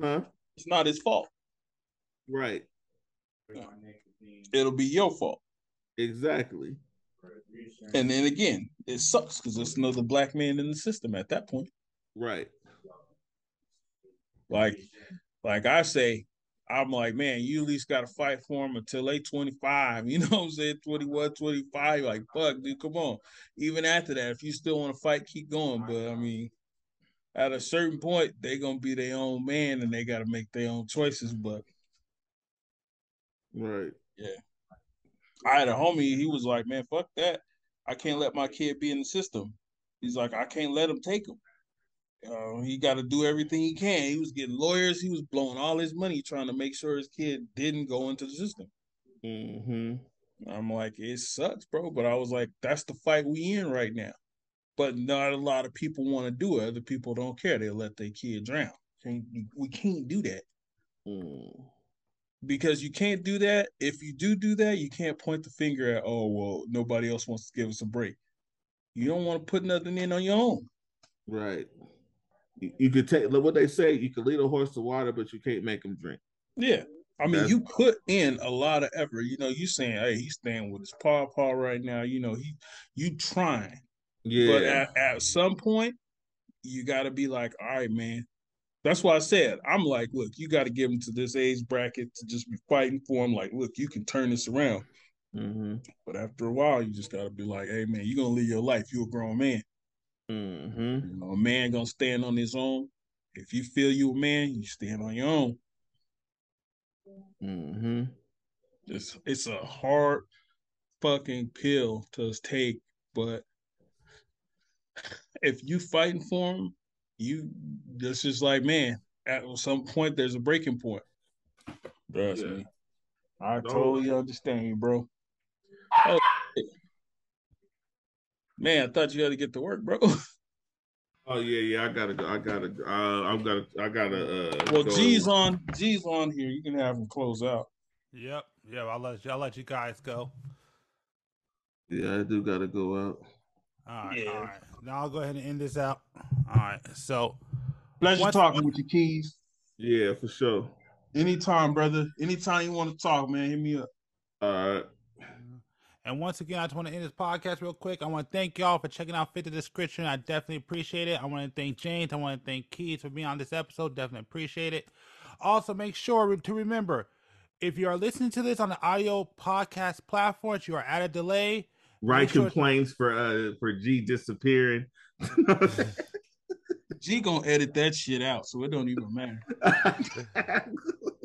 Huh? It's not his fault. Right. It'll be your fault. Exactly. And then again, it sucks because there's another black man in the system at that point. Right. Like, like I say, I'm like, man, you at least got to fight for them until they 25. [laughs] You know what I'm saying? 21, 25. Like, fuck, dude, come on. Even after that, if you still want to fight, keep going. But I mean, at a certain point, they're gonna be their own man and they got to make their own choices. But Right. Yeah. I had a homie, he was like, man, fuck that. I can't let my kid be in the system. He's like, I can't let him take him. Uh, he got to do everything he can. He was getting lawyers. He was blowing all his money trying to make sure his kid didn't go into the system. Mm-hmm. I'm like, it sucks, bro. But I was like, that's the fight we in right now. But not a lot of people want to do it. Other people don't care. They let their kid drown. Can't, we can't do that Mm. Because you can't do that. If you do do that, you can't point the finger at, oh, well, nobody else wants to give us a break. You don't want to put nothing in on your own. Right. You, you could take look what they say. You can lead a horse to water, but you can't make him drink. Yeah. I mean, That's- you put in a lot of effort. You know, you saying, hey, he's staying with his paw paw right now. You know, he you trying. Yeah. But at, at some point, you got to be like, all right, man. That's why I said, I'm like, look, you got to give him to this age bracket to just be fighting for him. Like, look, you can turn this around. mm-hmm. But after a while, you just got to be like, hey, man, you're going to live your life. You're a grown man. Mm-hmm. You know, a man going to stand on his own. If you feel you a man, you stand on your own. Mm-hmm. It's, it's a hard fucking pill to take. But [sighs] if you fighting for him, you this is like, man, at some point there's a breaking point. Trust Yeah. me. I No. totally understand you, bro. Oh, shit. [laughs] man, I thought you had to get to work, bro. [laughs] Oh yeah, yeah. I gotta go. I gotta. Uh, I'm gonna. I gotta. Uh, Well, go- G's on, G's on here. You can have him close out. Yep. Yeah, I'll let you, I'll let you guys go. Yeah, I do gotta go out. All right. Yeah. All right. Now I'll go ahead and end this out. All right. So, Pleasure Once- talking with you, Keys. Yeah, for sure. Anytime, brother. Anytime you want to talk, man, hit me up. All right. and once again, I just want to end this podcast real quick. I want to thank y'all for checking out Fit the Description. I definitely appreciate it. I want to thank James. I want to thank Keith for being on this episode. Definitely appreciate it. Also, make sure to remember if you are listening to this on the audio podcast platforms, you are at a delay. Write Make sure- complaints for uh for G disappearing. [laughs] G gonna edit that shit out, so it don't even matter. [laughs]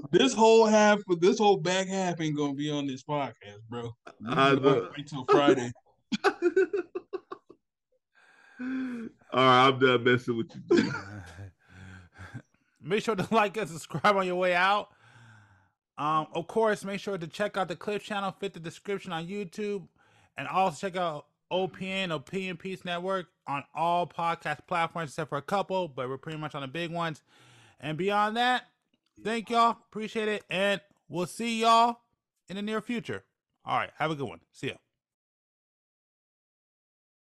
This whole half, this whole back half ain't gonna be on this podcast, bro. You I can know. wait till Friday. [laughs] All right, I'm done messing with you. Make sure to like and subscribe on your way out. Um, of course, make sure to check out the Clip channel, fit the description on YouTube, and also check out OPN Opinion Peace Network on all podcast platforms except for a couple, but we're pretty much on the big ones. And beyond that, thank y'all, appreciate it, and we'll see y'all in the near future. All right, have a good one. See ya.